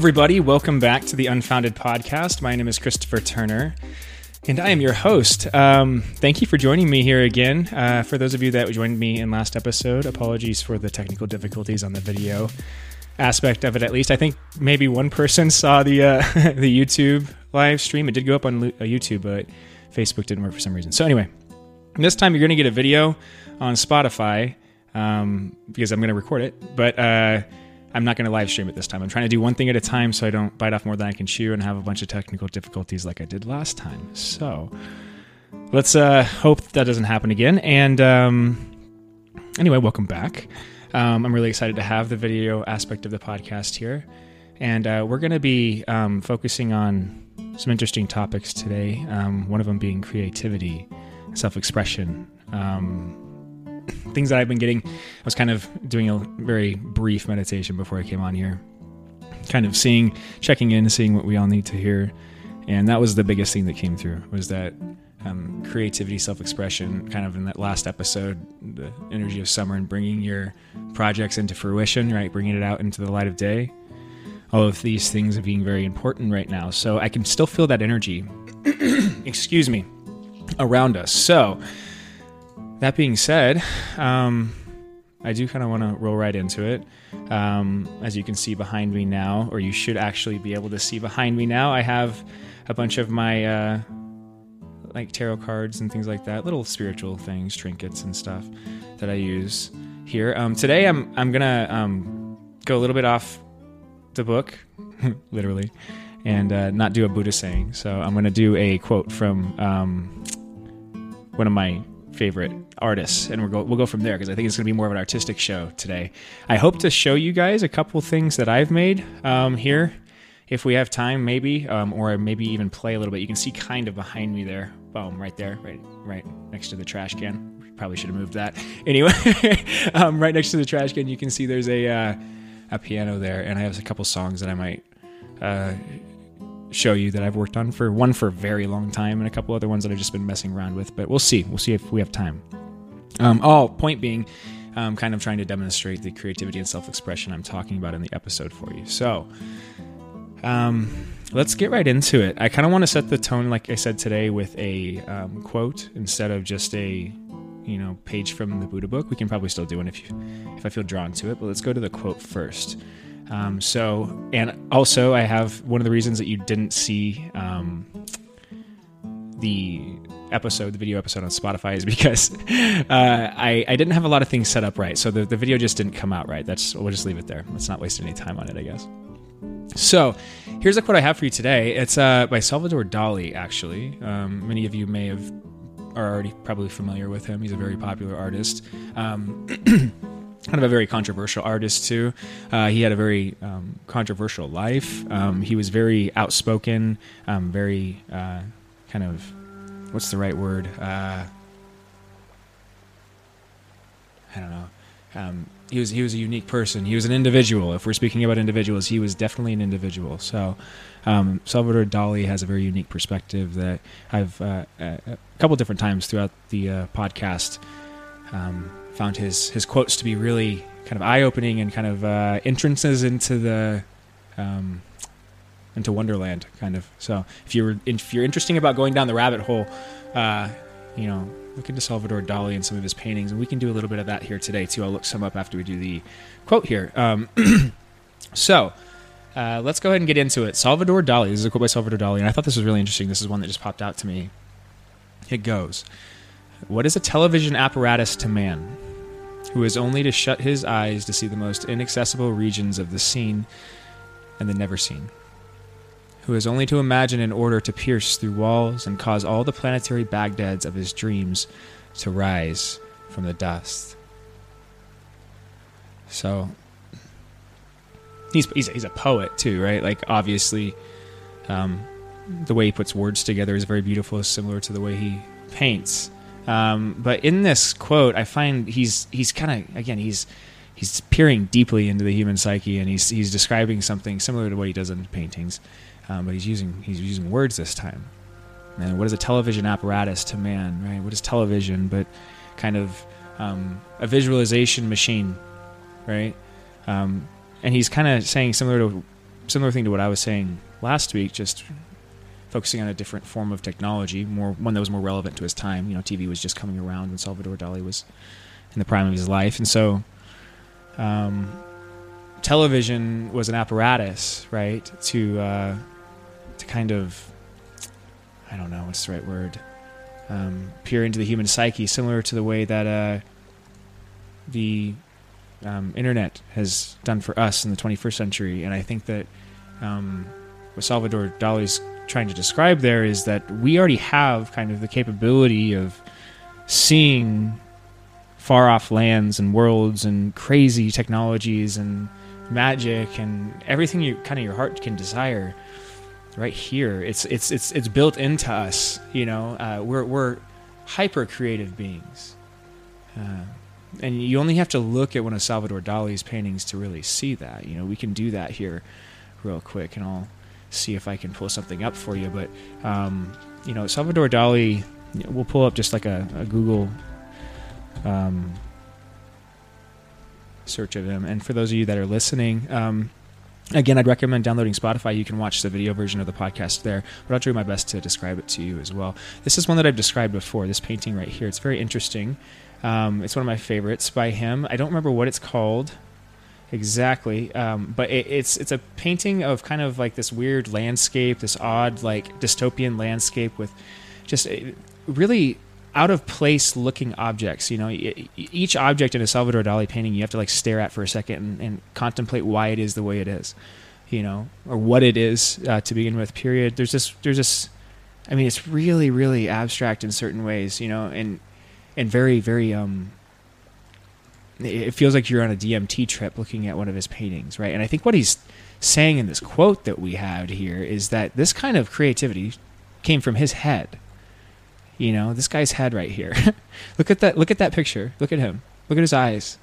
Everybody. Welcome back to the Unfounded Podcast. My name is Christopher Turner, and I am your host. Um, thank you for joining me here again. Uh, for those of you that joined me in last episode, apologies for the technical difficulties on the video aspect of it. At least I think maybe one person saw the uh, the YouTube live stream. It did go up on uh, YouTube, but Facebook didn't work for some reason. So anyway, this time you're going to get a video on Spotify um, because I'm going to record it, but. Uh, I'm not going to live stream it this time. I'm trying to do one thing at a time so I don't bite off more than I can chew and have a bunch of technical difficulties like I did last time. So let's uh, hope that doesn't happen again. And um, anyway, welcome back. Um, I'm really excited to have the video aspect of the podcast here. And uh, we're going to be um, focusing on some interesting topics today. Um, one of them being creativity, self expression. Um, things that I've been getting. I was kind of doing a very brief meditation before I came on here, kind of seeing, checking in, seeing what we all need to hear, and that was the biggest thing that came through was that um, creativity, self-expression. Kind of in that last episode, the energy of summer and bringing your projects into fruition, right? Bringing it out into the light of day. All of these things are being very important right now. So I can still feel that energy. excuse me, around us. So that being said, um, I do kind of want to roll right into it. Um, as you can see behind me now, or you should actually be able to see behind me now, I have a bunch of my uh, like tarot cards and things like that, little spiritual things, trinkets and stuff that I use here. Um, today, I'm I'm gonna um, go a little bit off the book, literally, and uh, not do a Buddha saying. So I'm gonna do a quote from um, one of my favorite artists, and we'll go we'll go from there because I think it's going to be more of an artistic show today. I hope to show you guys a couple things that I've made um, here, if we have time, maybe, um, or maybe even play a little bit. You can see kind of behind me there, boom, right there, right right next to the trash can. Probably should have moved that. Anyway, um, right next to the trash can, you can see there's a uh, a piano there, and I have a couple songs that I might. Uh, show you that I've worked on for one for a very long time and a couple other ones that I've just been messing around with. But we'll see. We'll see if we have time. Um, oh, point being, um, kind of trying to demonstrate the creativity and self expression I'm talking about in the episode for you. So, um, let's get right into it. I kind of want to set the tone, like I said today, with a um, quote instead of just a you know page from the Buddha book. We can probably still do one if you, if I feel drawn to it. But let's go to the quote first. Um, so, and also, I have one of the reasons that you didn't see um, the episode, the video episode on Spotify, is because uh, I, I didn't have a lot of things set up right. So the, the video just didn't come out right. That's we'll just leave it there. Let's not waste any time on it, I guess. So, here's a quote I have for you today. It's uh, by Salvador Dali. Actually, um, many of you may have are already probably familiar with him. He's a very popular artist. Um, kind of a very controversial artist too. Uh, he had a very um, controversial life. Um, he was very outspoken, um, very uh, kind of what's the right word? Uh, I don't know. Um, he was he was a unique person. He was an individual. If we're speaking about individuals, he was definitely an individual. So um, Salvador Dali has a very unique perspective that I've uh, a couple different times throughout the uh, podcast. Um, found his his quotes to be really kind of eye opening and kind of uh, entrances into the um, into Wonderland, kind of. So if you're if you're interesting about going down the rabbit hole, uh, you know, look into Salvador Dali and some of his paintings, and we can do a little bit of that here today too. I'll look some up after we do the quote here. Um, so. Uh, let's go ahead and get into it. Salvador Dali. This is a quote by Salvador Dali, and I thought this was really interesting. This is one that just popped out to me. It goes What is a television apparatus to man? Who has only to shut his eyes to see the most inaccessible regions of the seen and the never seen, who has only to imagine in order to pierce through walls and cause all the planetary Baghdads of his dreams to rise from the dust. So, he's, he's, he's a poet too, right? Like, obviously, um, the way he puts words together is very beautiful, similar to the way he paints. Um, but in this quote, I find he's he's kind of again he's he's peering deeply into the human psyche, and he's he's describing something similar to what he does in paintings, um, but he's using he's using words this time. And what is a television apparatus to man? Right? What is television? But kind of um, a visualization machine, right? Um, and he's kind of saying similar to similar thing to what I was saying last week, just focusing on a different form of technology, more one that was more relevant to his time. You know, TV was just coming around when Salvador Dali was in the prime of his life, and so um, television was an apparatus, right, to uh, to kind of I don't know what's the right word, um, peer into the human psyche, similar to the way that uh, the um, internet has done for us in the 21st century. And I think that um, Salvador Dali's trying to describe there is that we already have kind of the capability of seeing far off lands and worlds and crazy technologies and magic and everything you kind of your heart can desire right here. It's it's it's it's built into us you know? Uh, we're we're hyper creative beings. Uh, and you only have to look at one of Salvador Dali's paintings to really see that. You know, we can do that here real quick, and I'll see if I can pull something up for you. But um, you know, Salvador Dali, we'll pull up just like a, a Google um, search of him. And for those of you that are listening, um, again, I'd recommend downloading Spotify. You can watch the video version of the podcast there, but I'll do my best to describe it to you as well. This is one that I've described before. This painting right here. It's very interesting. Um, it's one of my favorites by him. I don't remember what it's called exactly, um, but it, it's it's a painting of kind of like this weird landscape, this odd like dystopian landscape with just uh, really out of place looking objects. You know, each object in a Salvador Dali painting you have to like stare at for a second and, and contemplate why it is the way it is. You know, or what it is uh, to begin with. Period. There's this. There's this. I mean, it's really, really abstract in certain ways. You know, and and very very um it feels like you're on a DMT trip looking at one of his paintings, right? And I think what he's saying in this quote that we have here is that this kind of creativity came from his head. You know, this guy's head right here. look at that look at that picture. Look at him. Look at his eyes.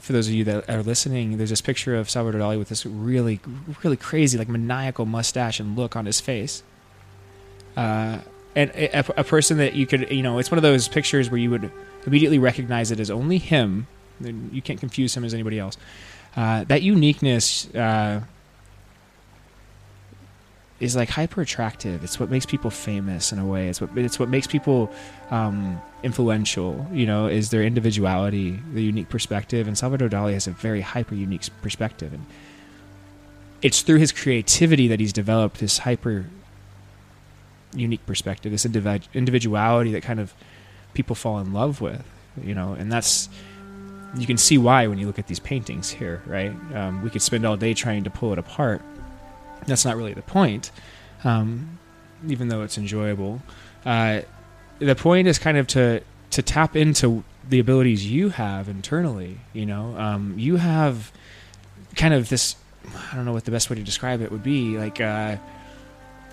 For those of you that are listening, there's this picture of Salvador Dali with this really really crazy like maniacal mustache and look on his face. Uh, and a, a, person that you could you know it's one of those pictures where you would immediately recognize it as only him you can't confuse him as anybody else. Uh, that uniqueness uh, is like hyper attractive it's what makes people famous in a way. It's what it's what makes people um, influential you know is their individuality the unique perspective. And salvador dali has a very hyper unique perspective. And it's through his creativity that he's developed this hyper unique perspective, this individuality that kind of people fall in love with, you know, and that's you can see why when you look at these paintings here, right? Um, we could spend all day trying to pull it apart. That's not really the point, um, even though it's enjoyable. Uh, the point is kind of to to tap into the abilities you have internally. You know, um, you have kind of this. I don't know what the best way to describe it would be. Like. Uh,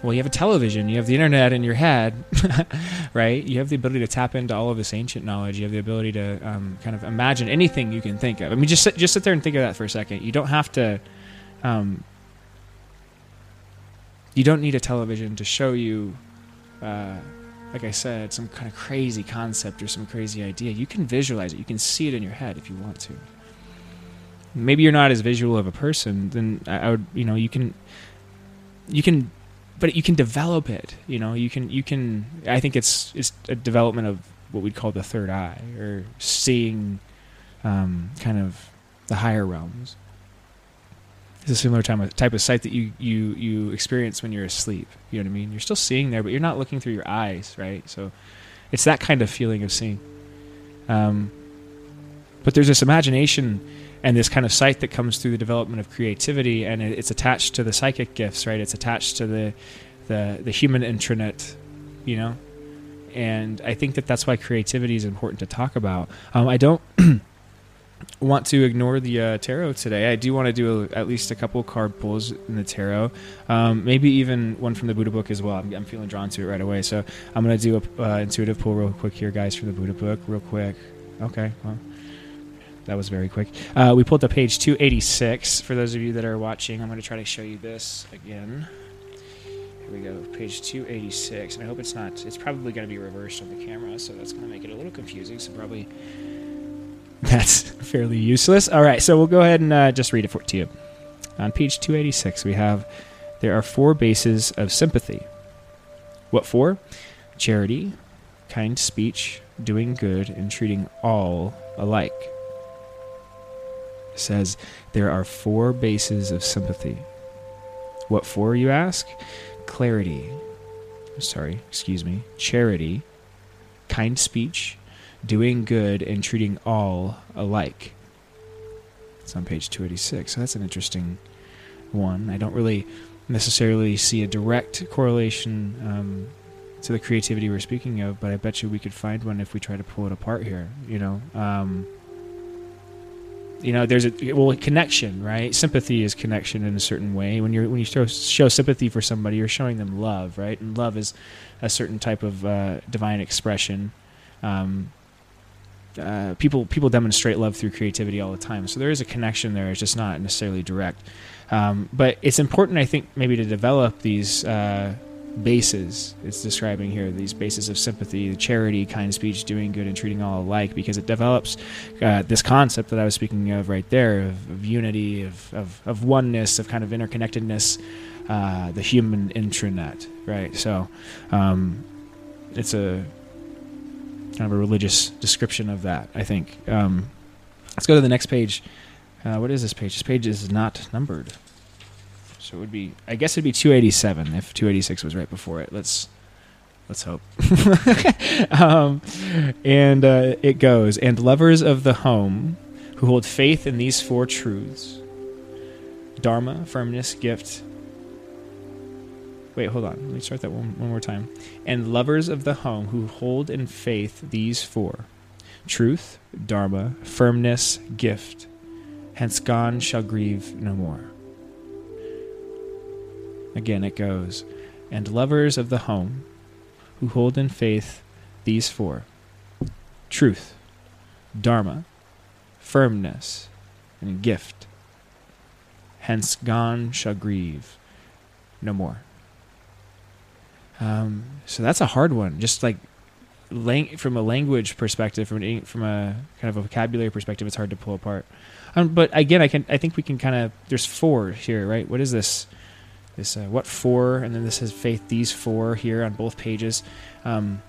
well, you have a television, you have the internet in your head, right? You have the ability to tap into all of this ancient knowledge. You have the ability to um, kind of imagine anything you can think of. I mean, just sit, just sit there and think of that for a second. You don't have to. Um, you don't need a television to show you, uh, like I said, some kind of crazy concept or some crazy idea. You can visualize it. You can see it in your head if you want to. Maybe you're not as visual of a person, then I would, you know, you can, you can but you can develop it. You know, you can you can. I think it's it's a development of what we'd call the third eye, or seeing um, kind of the higher realms. It's a similar type of, type of sight that you, you you experience when you're asleep. You know what I mean? You're still seeing there, but you're not looking through your eyes, right? So it's that kind of feeling of seeing. Um, but there's this imagination and this kind of sight that comes through the development of creativity, and it, it's attached to the psychic gifts, right? It's attached to the the the human intranet, you know. And I think that that's why creativity is important to talk about. Um, I don't want to ignore the uh, tarot today. I do want to do a, at least a couple card pulls in the tarot, um, maybe even one from the Buddha book as well. I'm, I'm feeling drawn to it right away, so I'm going to do a uh, intuitive pull real quick here, guys, for the Buddha book, real quick. Okay, well, that was very quick. Uh, we pulled up page 286. For those of you that are watching, I'm going to try to show you this again. Here we go, page 286. And I hope it's not, it's probably going to be reversed on the camera, so that's going to make it a little confusing. So probably that's fairly useless. All right, so we'll go ahead and uh, just read it for, to you. On page 286, we have there are four bases of sympathy. What four? Charity, kind speech, doing good, and treating all alike. Says there are four bases of sympathy. What four, you ask? Clarity. Sorry, excuse me. Charity, kind speech, doing good, and treating all alike. It's on page 286. So that's an interesting one. I don't really necessarily see a direct correlation um, to the creativity we're speaking of, but I bet you we could find one if we try to pull it apart here. You know, um, you know, there's a well a connection, right? Sympathy is connection in a certain way. When you're when you show, show sympathy for somebody, you're showing them love, right? And love is a certain type of uh, divine expression. Um, uh, people people demonstrate love through creativity all the time, so there is a connection there. It's just not necessarily direct. Um, but it's important, I think, maybe to develop these uh, bases. It's describing here these bases of sympathy charity kind speech doing good and treating all alike because it develops uh, this concept that i was speaking of right there of, of unity of, of, of, oneness of kind of interconnectedness uh, the human intranet right? So um, it's a kind of a religious description of that i think. Um, let's go to the next page. Uh, what is this page? This page is not numbered so it would be, I guess it'd be 287 if 286 was right before it. Let's let's hope. um, and uh, it goes, and lovers of the home who hold faith in these four truths Dharma, firmness, gift. Wait, hold on. Let me start that one, one more time. And lovers of the home who hold in faith these four truth, Dharma, firmness, gift. Hence gone shall grieve no more. Again it goes, and lovers of the home, who hold in faith these four truth, dharma, firmness, and gift. Hence gone shall grieve no more. Um, so that's a hard one. Just like lang- from a language perspective, from an, from a kind of a vocabulary perspective, it's hard to pull apart. Um, but again, I can I think we can kind of there's four here, right? What is this? This uh, what for, and then this says faith. These four here on both pages. Um,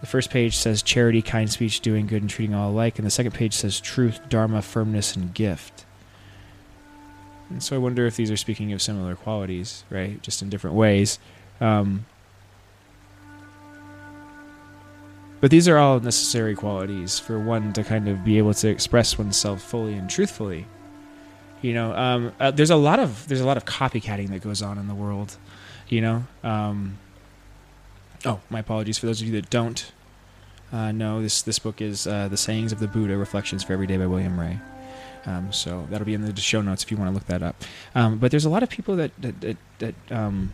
the first page says charity, kind speech, doing good, and treating all alike, and the second page says truth, dharma, firmness, and gift. And so I wonder if these are speaking of similar qualities, right? Just in different ways. Um, but these are all necessary qualities for one to kind of be able to express oneself fully and truthfully you know, um, uh, there's a lot of there's a lot of copycatting that goes on in the world. You know. Um, oh, my apologies for those of you that don't uh, know. This this book is uh, the Sayings of the Buddha: Reflections for Every Day by William Wray. Um, so that'll be in the show notes if you want to look that up. Um, but there's a lot of people that that that, that um,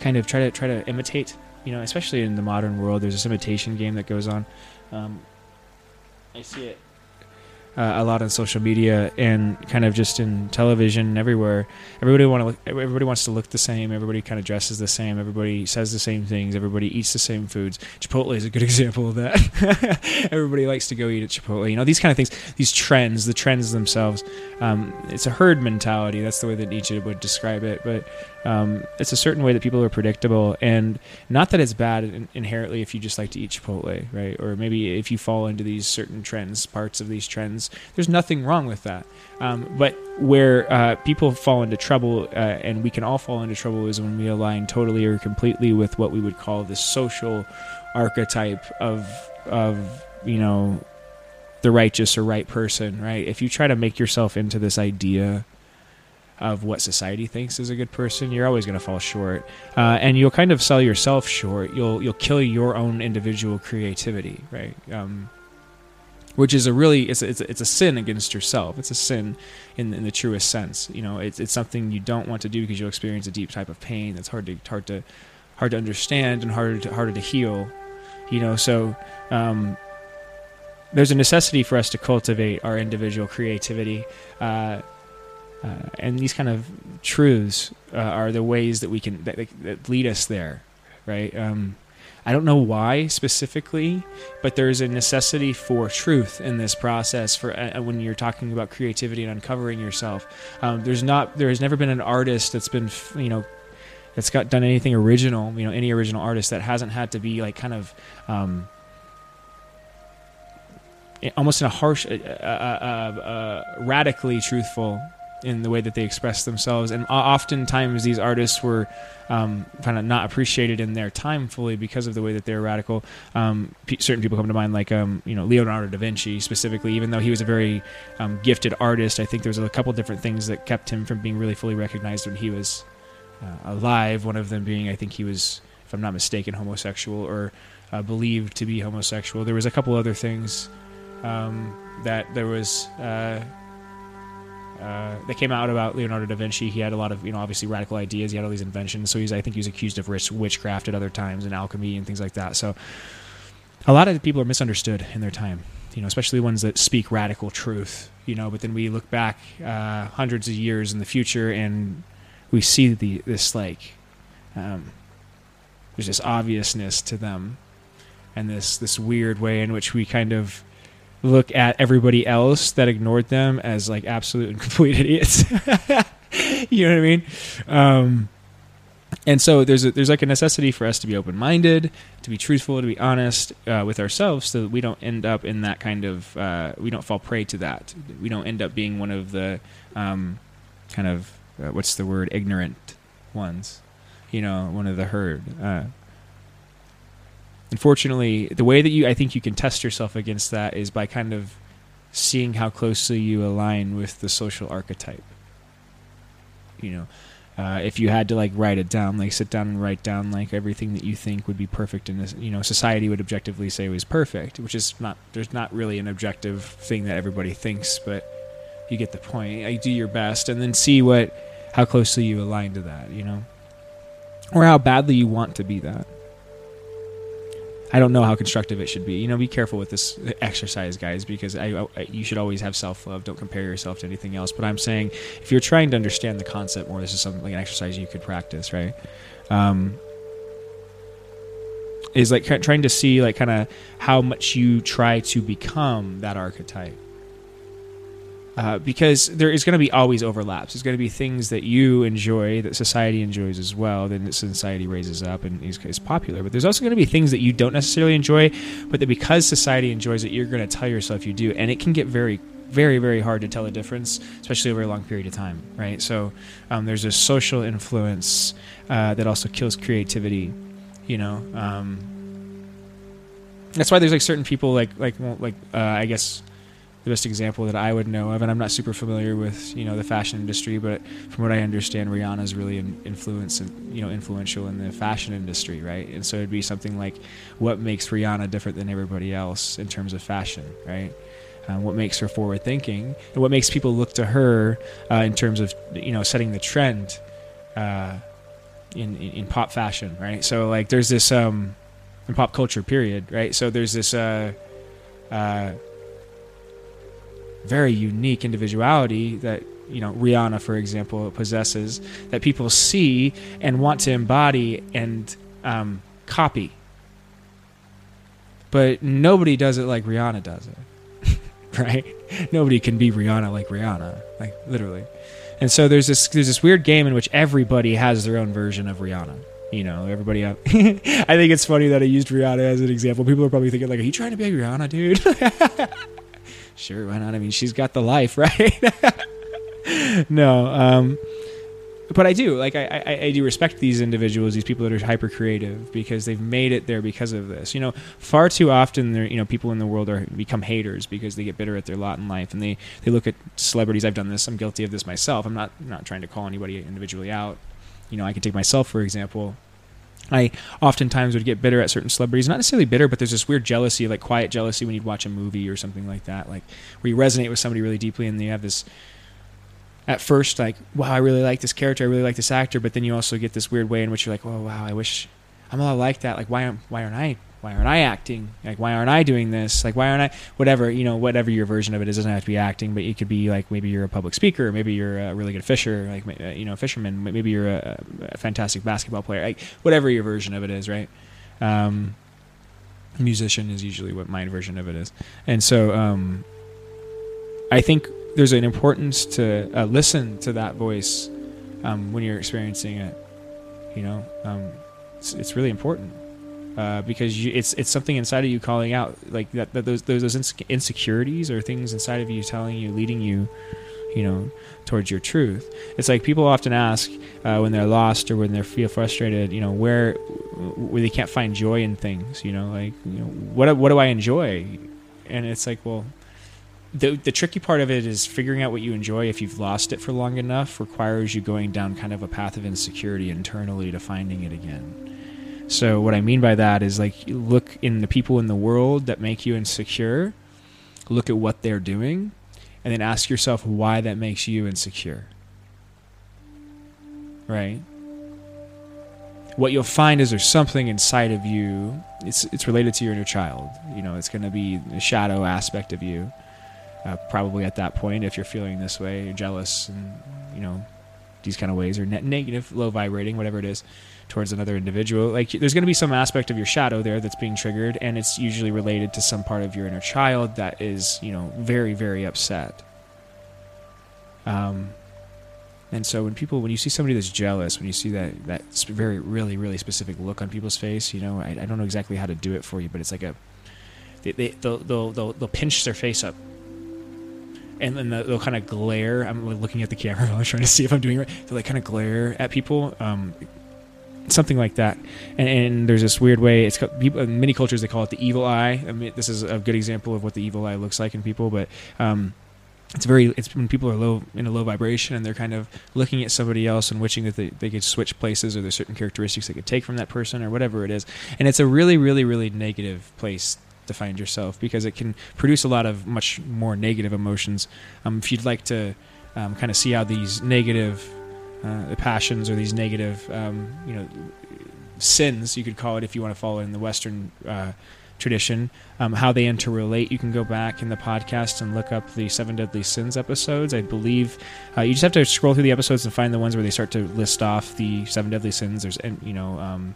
kind of try to try to imitate. You know, especially in the modern world, there's this imitation game that goes on. Um, I see it uh, a lot on social media and kind of just in television everywhere. Everybody want to look, everybody wants to look the same. Everybody kind of dresses the same. Everybody says the same things. Everybody eats the same foods. Chipotle is a good example of that. everybody likes to go eat at Chipotle. You know these kind of things. These trends, the trends themselves. Um, it's a herd mentality. That's the way that Nietzsche would describe it. But um, it's a certain way that people are predictable, and not that it's bad in- inherently if you just like to eat Chipotle, right? Or maybe if you fall into these certain trends, parts of these trends. There's nothing wrong with that. Um, but where uh, people fall into trouble, uh, and we can all fall into trouble, is when we align totally or completely with what we would call the social archetype of of you know the righteous or right person, right? If you try to make yourself into this idea of what society thinks is a good person, you're always going to fall short, uh, and you'll kind of sell yourself short. You'll you'll kill your own individual creativity, right? Um, which is a really it's a, it's a, it's a sin against yourself. It's a sin in, in the truest sense. You know, it's it's something you don't want to do because you'll experience a deep type of pain that's hard to hard to hard to understand and harder to harder to heal. You know, so um, there's a necessity for us to cultivate our individual creativity. Uh, uh, and these kind of truths uh, are the ways that we can that, that lead us there, right? Um, I don't know why specifically, but there's a necessity for truth in this process. For uh, when you're talking about creativity and uncovering yourself, um, there's not there has never been an artist that's been you know that's got done anything original. You know, any original artist that hasn't had to be like kind of. Um, almost in a harsh, uh, uh, uh, radically truthful in the way that they express themselves. And oftentimes, these artists were um, kind of not appreciated in their time fully because of the way that they're radical. Um, p- certain people come to mind, like um, you know Leonardo da Vinci specifically. Even though he was a very um, gifted artist, I think there was a couple different things that kept him from being really fully recognized when he was uh, alive. One of them being, I think he was, if I'm not mistaken, homosexual or uh, believed to be homosexual. There was a couple other things um, that there was. Uh, uh, that came out about Leonardo da Vinci. He had a lot of, you know, obviously radical ideas. He had all these inventions. So he's, I think, he was accused of witchcraft at other times and alchemy and things like that. So a lot of people are misunderstood in their time, you know, especially ones that speak radical truth, you know. But then we look back uh, hundreds of years in the future and we see the this like um, there's this obviousness to them and this this weird way in which we kind of look at everybody else that ignored them as like absolute and complete idiots. you know what I mean? Um, and so there's a, there's like a necessity for us to be open minded, to be truthful, to be honest uh, with ourselves, so that we don't end up in that kind of uh, we don't fall prey to that. We don't end up being one of the um, kind of uh, what's the word ignorant ones, you know, one of the herd. Unfortunately, the way that you I think you can test yourself against that is by kind of seeing how closely you align with the social archetype. You know, uh, if you had to like write it down, like sit down and write down like everything that you think would be perfect in this, you know, society would objectively say was perfect, which is not. There's not really an objective thing that everybody thinks, but you get the point. Like, do your best, and then see what, how closely you align to that. You know, or how badly you want to be that. I don't know how constructive it should be. You know, be careful with this exercise, guys, because I, I, you should always have self love. Don't compare yourself to anything else. But I'm saying if you're trying to understand the concept more, this is something like an exercise you could practice, right? Um, is like trying to see like kind of how much you try to become that archetype uh, because there is going to be always overlaps. There's going to be things that you enjoy that society enjoys as well. Then society raises up and is, is popular. But there's also going to be things that you don't necessarily enjoy, but that because society enjoys it, you're going to tell yourself you do, and it can get very very very hard to tell a difference especially over a long period of time right so um, there's a social influence uh, that also kills creativity you know um, that's why there's like certain people like like like uh, i guess the best example that I would know of, and I'm not super familiar with you know the fashion industry, but from what I understand, Rihanna is really influence you know influential in the fashion industry, right? And so it'd be something like what makes Rihanna different than everybody else in terms of fashion, right? Um, what makes her forward thinking, and what makes people look to her uh, in terms of you know setting the trend uh, in, in, in pop fashion, right? So like there's this um, in pop culture period, right? So there's this. Uh, uh, very unique individuality that you know Rihanna, for example, possesses that people see and want to embody and um, copy. But nobody does it like Rihanna does it, right? Nobody can be Rihanna like Rihanna, like literally. And so there's this there's this weird game in which everybody has their own version of Rihanna. You know, everybody. I think it's funny that I used Rihanna as an example. People are probably thinking like, "Are you trying to be Rihanna, dude?" sure, why not? I mean, she's got the life, right? no, um, but I do like I, I, I, do respect these individuals, these people that are hyper creative because they've made it there because of this. You know, far too often there you know people in the world are become haters because they get bitter at their lot in life and they they look at celebrities. I've done this. I'm guilty of this myself. I'm not not trying to call anybody individually out. You know, I can take myself for example. I oftentimes would get bitter at certain celebrities. Not necessarily bitter, but there's this weird jealousy, like quiet jealousy when you'd watch a movie or something like that, like where you resonate with somebody really deeply and you have this at first like, wow, I really like this character, I really like this actor, but then you also get this weird way in which you're like, oh wow, I wish I'm a lot like that. Like why am why aren't I why aren't I acting? Like, why aren't I doing this? Like, why aren't I? Whatever, you know, whatever your version of it is, doesn't have to be acting, but it could be like maybe you're a public speaker, maybe you're a really good fisher, like, you know, fisherman, maybe you're a, a fantastic basketball player, like, whatever your version of it is, right? Um, musician is usually what my version of it is, and so um, I think there's an importance to uh, listen to that voice um, when you're experiencing it. You know, um, it's, it's really important uh, because you, it's it's something inside of you calling out like that, that those those, those insecurities or things inside of you telling you leading you you know towards your truth. It's like people often ask uh, when they're lost or when they feel frustrated you know where where they can't find joy in things you know like you know what what do i enjoy? And it's like well the the tricky part of it is figuring out what you enjoy. If you've lost it for long enough requires you going down kind of a path of insecurity internally to finding it again so what I mean by that is like look in the people in the world that make you insecure, look at what they're doing, and then ask yourself why that makes you insecure. Right? What you'll find is there's something inside of you. It's it's related to your inner child. You know, it's going to be the shadow aspect of you. Uh, probably at that point, if you're feeling this way, you're jealous, and you know, these kind of ways, or negative, low vibrating, whatever it is towards another individual. Like there's going to be some aspect of your shadow there that's being triggered, and it's usually related to some part of your inner child that is, you know, very very upset. Um, and so when people, when you see somebody that's jealous, when you see that that very really really specific look on people's face, you know, I, I don't know exactly how to do it for you, but it's like a they, they they'll, they'll they'll they'll pinch their face up and then they'll kind of glare. I'm looking at the camera. I'm trying to see if I'm doing it right. They like kind of glare at people. Um, something like that. And, and, there's this weird way. It's people, in many cultures they call it the evil eye. I mean, this is a good example of what the evil eye looks like in people. But um, it's very it's when people are low in a low vibration and they're kind of looking at somebody else and wishing that they, they could switch places or there's certain characteristics they could take from that person or whatever it is. And it's a really really really negative place to find yourself because it can produce a lot of much more negative emotions. Um, if you'd like to um, kind of see how these negative uh, the passions or these negative, um, you know, sins, you could call it if you want to follow in the Western uh, tradition, um, how they interrelate. You can go back in the podcast and look up the Seven Deadly Sins episodes. I believe uh, you just have to scroll through the episodes and find the ones where they start to list off the seven deadly sins. There's, you know, um,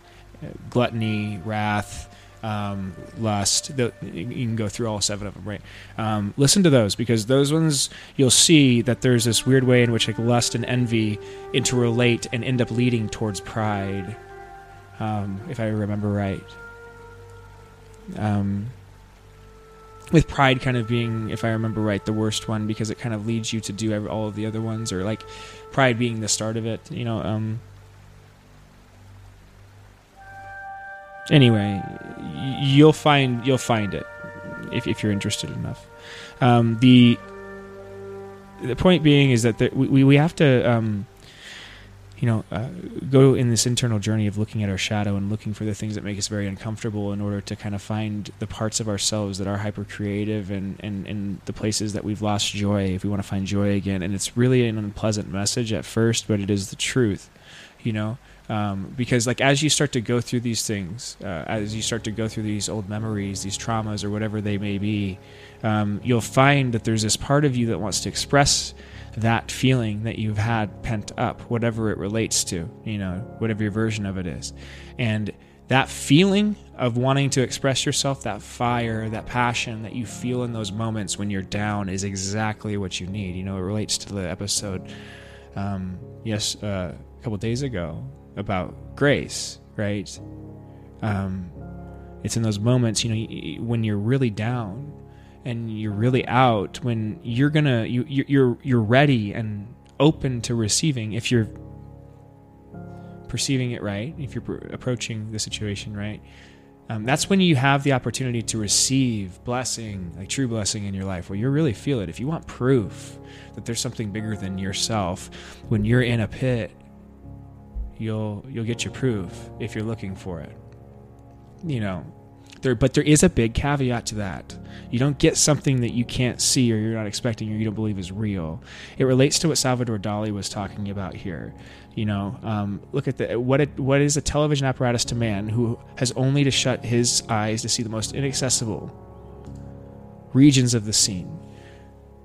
gluttony, wrath, um, lust. The, you can go through all seven of them, right? Um, listen to those because those ones you'll see that there's this weird way in which like lust and envy interrelate and end up leading towards pride, um, if I remember right. Um, with pride kind of being, if I remember right, the worst one because it kind of leads you to do all of the other ones, or like pride being the start of it. You know, um, anyway, you'll find you'll find it if, if you're interested enough. Um, the the point being is that the, we we have to um, you know uh, go in this internal journey of looking at our shadow and looking for the things that make us very uncomfortable in order to kind of find the parts of ourselves that are hyper creative and, and and the places that we've lost joy if we want to find joy again and it's really an unpleasant message at first but it is the truth you know um, because like as you start to go through these things uh, as you start to go through these old memories these traumas or whatever they may be um, you'll find that there's this part of you that wants to express that feeling that you've had pent up whatever it relates to you know whatever your version of it is. And that feeling of wanting to express yourself that fire that passion that you feel in those moments when you're down is exactly what you need. You know it relates to the episode um, yes uh, a couple days ago about grace, right? Um, it's in those moments, you know, when you're really down and you're really out, when you're gonna, you, you're you're ready and open to receiving. If you're perceiving it right, if you're approaching the situation right, um, that's when you have the opportunity to receive blessing, like true blessing in your life, where you really feel it. If you want proof that there's something bigger than yourself, when you're in a pit you'll you'll get your proof if you're looking for it. You know, there but there is a big caveat to that. You don't get something that you can't see or you're not expecting or you don't believe is real. It relates to what Salvador Dali was talking about here. You know, um, look at the what it, what is a television apparatus to man who has only to shut his eyes to see the most inaccessible regions of the scene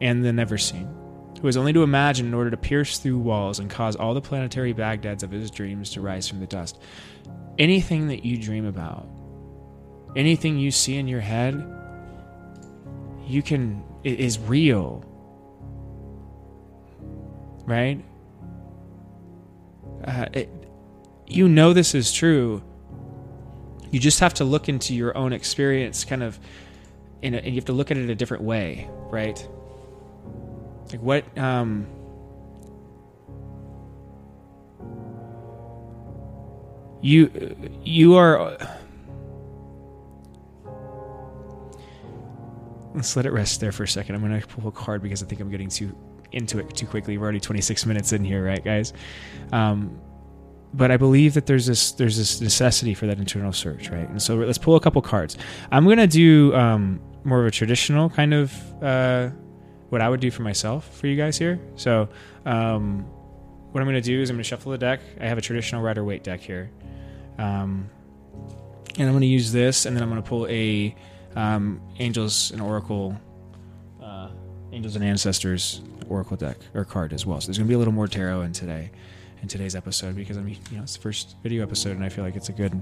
and the never seen who has only to imagine in order to pierce through walls and cause all the planetary Baghdads of his dreams to rise from the dust. Anything that you dream about anything you see in your head, you can is real. Right? Uh, it, you know this is true. You just have to look into your own experience, kind of, a, and you have to look at it a different way, right? Like what? Um, you you are let's let it rest there for a second. I'm going to pull a card because I think I'm getting too into it too quickly. We're already 26 minutes in here, right, guys? Um, but I believe that there's this there's this necessity for that internal search, right? And so let's pull a couple cards. I'm to do um, more of a traditional kind of uh, what I would do for myself for you guys here. So um, what I'm going to do is I'm going to shuffle the deck. I have a traditional Rider Waite deck here. Um, and I'm going to use this, and then I'm going to pull a um, Angels and Oracle, uh, Angels and Ancestors Oracle deck or card as well. So there's going to be a little more tarot in today, in today's episode because I mean, you know, it's the first video episode, and I feel like it's a good,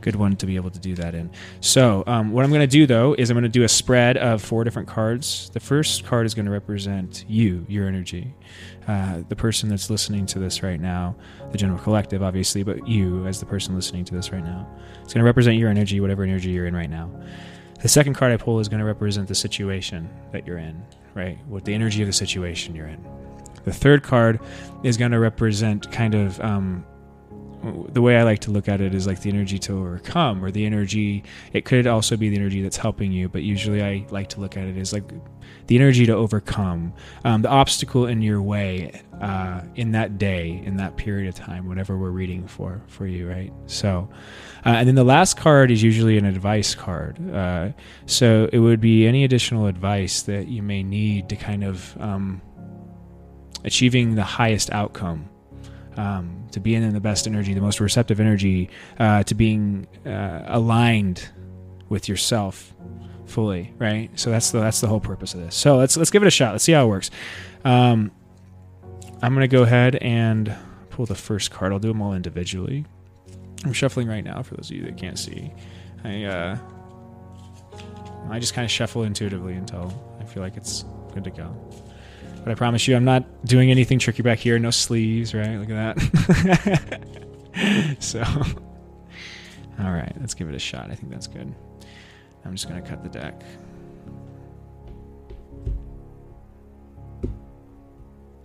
good one to be able to do that in. So um, what I'm going to do though is I'm going to do a spread of four different cards. The first card is going to represent you, your energy, uh, the person that's listening to this right now, the general collective, obviously, but you as the person listening to this right now. It's going to represent your energy, whatever energy you're in right now. The second card I pull is going to represent the situation that you're in, right? What the energy of the situation you're in. The third card is going to represent kind of um, the way I like to look at it is like the energy to overcome, or the energy. It could also be the energy that's helping you, but usually I like to look at it as like the energy to overcome um, the obstacle in your way uh, in that day, in that period of time, whatever we're reading for for you, right? So, uh, and then the last card is usually an advice card. Uh, so it would be any additional advice that you may need to kind of um, achieving the highest outcome. Um, to being in the best energy, the most receptive energy, uh, to being uh, aligned with yourself fully, right? So that's the that's the whole purpose of this. So let's let's give it a shot. Let's see how it works. Um, I'm gonna go ahead and pull the first card. I'll do them all individually. I'm shuffling right now for those of you that can't see. I uh, I just kind of shuffle intuitively until I feel like it's good to go. But I promise you, I'm not doing anything tricky back here. No sleeves, right? Look at that. so, all right, let's give it a shot. I think that's good. I'm just going to cut the deck.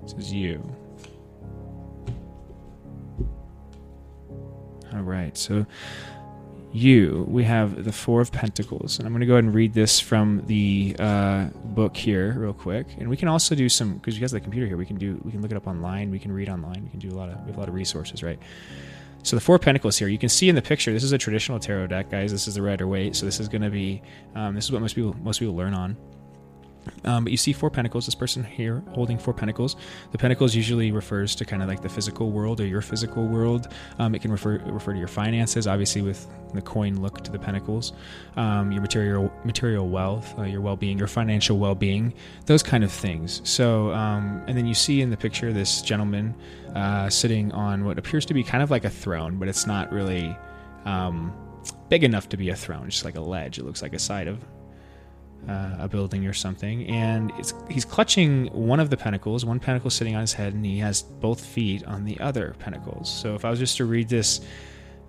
This is you. All right, so you, we have the Four of Pentacles. And I'm going to go ahead and read this from the uh, book here real quick. And we can also do some, because you guys have the computer here, we can do, we can look it up online, we can read online, we can do a lot of, we have a lot of resources, right? So the Four Pentacles here, you can see in the picture, this is a traditional tarot deck, guys. This is the Rider Waite. So this is going to be, um, this is what most people, most people learn on. Um, but you see four pentacles. This person here holding four pentacles. The pentacles usually refers to kind of like the physical world or your physical world. Um, it can refer refer to your finances, obviously with the coin look to the pentacles. Um, your material material wealth, uh, your well being, your financial well being, those kind of things. So, um, and then you see in the picture this gentleman uh, sitting on what appears to be kind of like a throne, but it's not really um, big enough to be a throne. Just like a ledge. It looks like a side of uh, a building or something, and he's clutching one of the pentacles, one pentacle sitting on his head, and he has both feet on the other pentacles. So if I was just to read this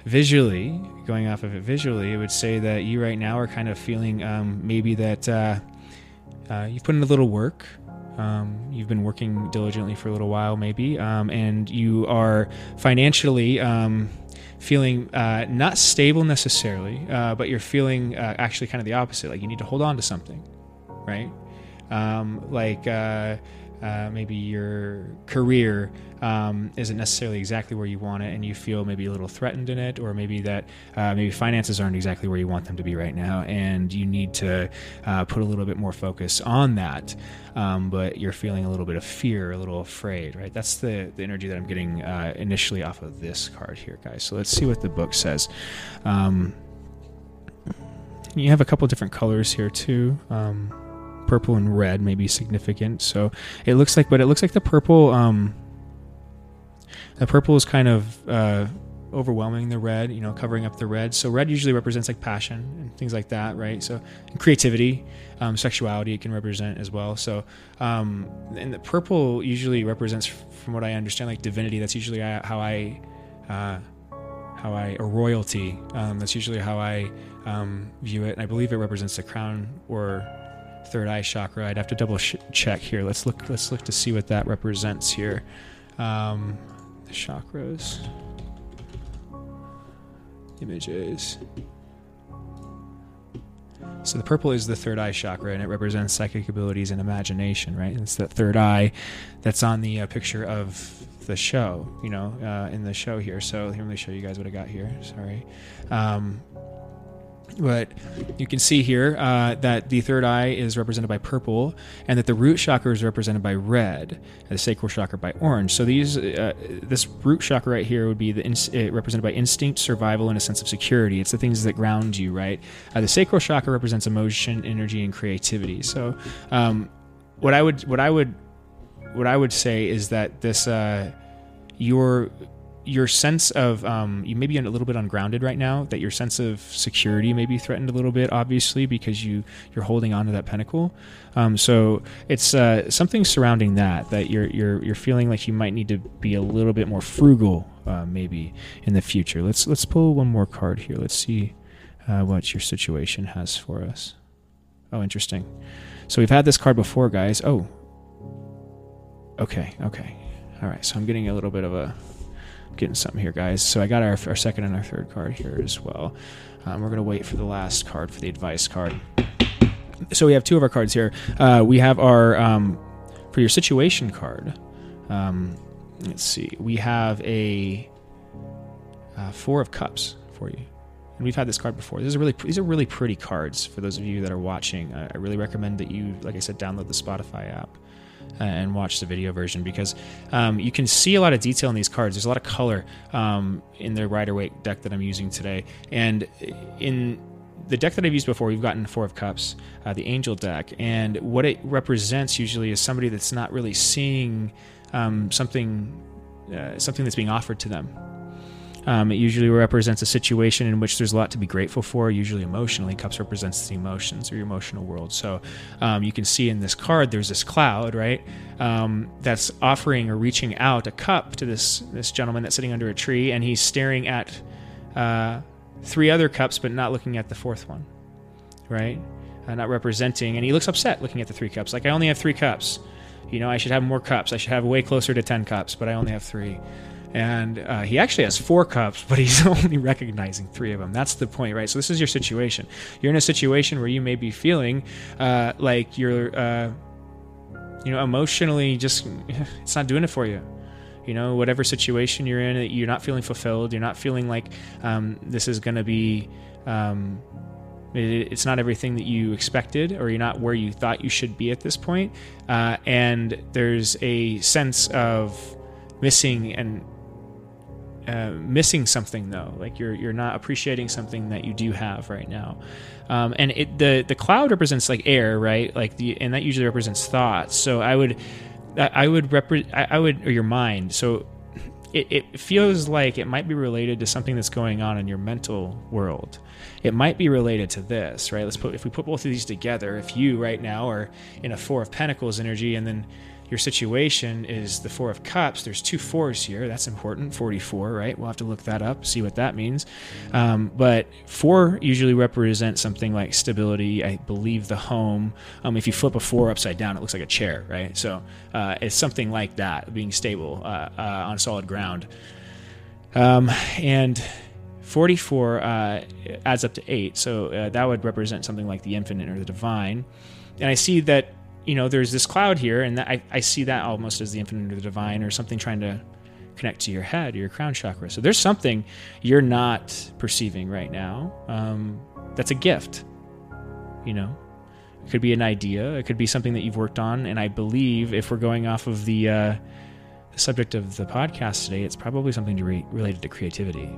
visually, going off of it visually, it would say that you right now are kind of feeling um, maybe that uh, uh, you've put in a little work. Um, you've been working diligently for a little while, maybe, um, and you are financially um, feeling uh, not stable necessarily, uh, but you're feeling uh, actually kind of the opposite. Like you need to hold on to something, right? Um, like uh, uh, maybe your career um, isn't necessarily exactly where you want it, and you feel maybe a little threatened in it, or maybe that uh, maybe finances aren't exactly where you want them to be right now, and you need to uh, put a little bit more focus on that. Um, but you're feeling a little bit of fear, a little afraid, right? That's the, the energy that I'm getting uh, initially off of this card here, guys. So let's see what the book says. Um, you have a couple different colors here too. Um, purple and red may be significant. So it looks like, but it looks like the purple, um, the purple is kind of uh, overwhelming the red, you know, covering up the red. So red usually represents like passion and things like that, right? So creativity, um, sexuality it can represent as well. So um, and the purple usually represents, from what I understand, like divinity. That's usually how I. Uh, how I or royalty. Um, that's usually how I um, view it, and I believe it represents the crown or third eye chakra. I'd have to double sh- check here. Let's look. Let's look to see what that represents here. Um, the chakras images. So the purple is the third eye chakra, and it represents psychic abilities and imagination, right? It's that third eye that's on the uh, picture of the show, you know, uh, in the show here. So let me show you guys what I got here. Sorry. Um, but you can see here uh, that the third eye is represented by purple, and that the root chakra is represented by red, and the sacral chakra by orange. So these, uh, this root chakra right here would be the ins- represented by instinct, survival, and a sense of security. It's the things that ground you, right? Uh, the sacral chakra represents emotion, energy, and creativity. So, um, what I would, what I would, what I would say is that this, uh, your your sense of um, you may be a little bit ungrounded right now. That your sense of security may be threatened a little bit, obviously, because you you're holding on to that pentacle. Um, so it's uh, something surrounding that that you're you're you're feeling like you might need to be a little bit more frugal, uh, maybe in the future. Let's let's pull one more card here. Let's see uh, what your situation has for us. Oh, interesting. So we've had this card before, guys. Oh, okay, okay, all right. So I'm getting a little bit of a getting something here, guys. So I got our, our second and our third card here as well. Um, we're going to wait for the last card for the advice card. So we have two of our cards here. Uh, we have our, um, for your situation card, um, let's see, we have a uh, Four of Cups for you. And we've had this card before. These are really these are really pretty cards for those of you that are watching. I, I really recommend that you, like I said, download the Spotify app and watch the video version because um, you can see a lot of detail in these cards. There's a lot of color um, in the Rider Waite deck that I'm using today, and in the deck that I've used before, we've gotten Four of Cups, uh, the Angel deck, and what it represents usually is somebody that's not really seeing um, something, uh, something that's being offered to them. Um, it usually represents a situation in which there's a lot to be grateful for, usually emotionally. Cups represents the emotions or your emotional world. So um, you can see in this card, there's this cloud, right? Um, that's offering or reaching out a cup to this this gentleman that's sitting under a tree, and he's staring at uh, three other cups, but not looking at the fourth one, right? Uh, not representing, and he looks upset looking at the three cups. Like I only have three cups. You know, I should have more cups. I should have way closer to ten cups, but I only have three and uh, he actually has four cups, but he's only recognizing three of them. That's the point, right? So this is your situation. You're in a situation where you may be feeling uh, like you're, uh, you know, emotionally just it's not doing it for you. You know, whatever situation you're in, you're not feeling fulfilled. You're not feeling like um, this is going to be. Um, it's not everything that you expected, or you're not where you thought you should be at this point. Uh, and there's a sense of missing and uh, missing something though. Like you're you're not appreciating something that you do have right now. Um, and it the the cloud represents like air right? Like the and that usually represents thoughts. So i would i would repre- i would or your mind. So it, it feels like it might be related to something that's going on in your mental world. It might be related to this right? Let's put if we put both of these together if you right now are in a four of pentacles energy and then your situation is the Four of Cups. There's two fours here. That's important. 44, right? We'll have to look that up, see what that means. Um, but four usually represents something like stability. I believe the home. Um, if you flip a four upside down, it looks like a chair, right? So uh, it's something like that, being stable uh, uh, on solid ground. Um, and 44 uh, adds up to eight. So uh, that would represent something like the infinite or the divine. And I see that you know, there's this cloud here, and I, I see that almost as the infinite or the divine or something trying to connect to your head or your crown chakra. So there's something you're not perceiving right now. Um, that's a gift. You know, it could be an idea. It could be something that you've worked on. And I believe if we're going off of the, uh, the subject of the podcast today, it's probably something to re- related to creativity.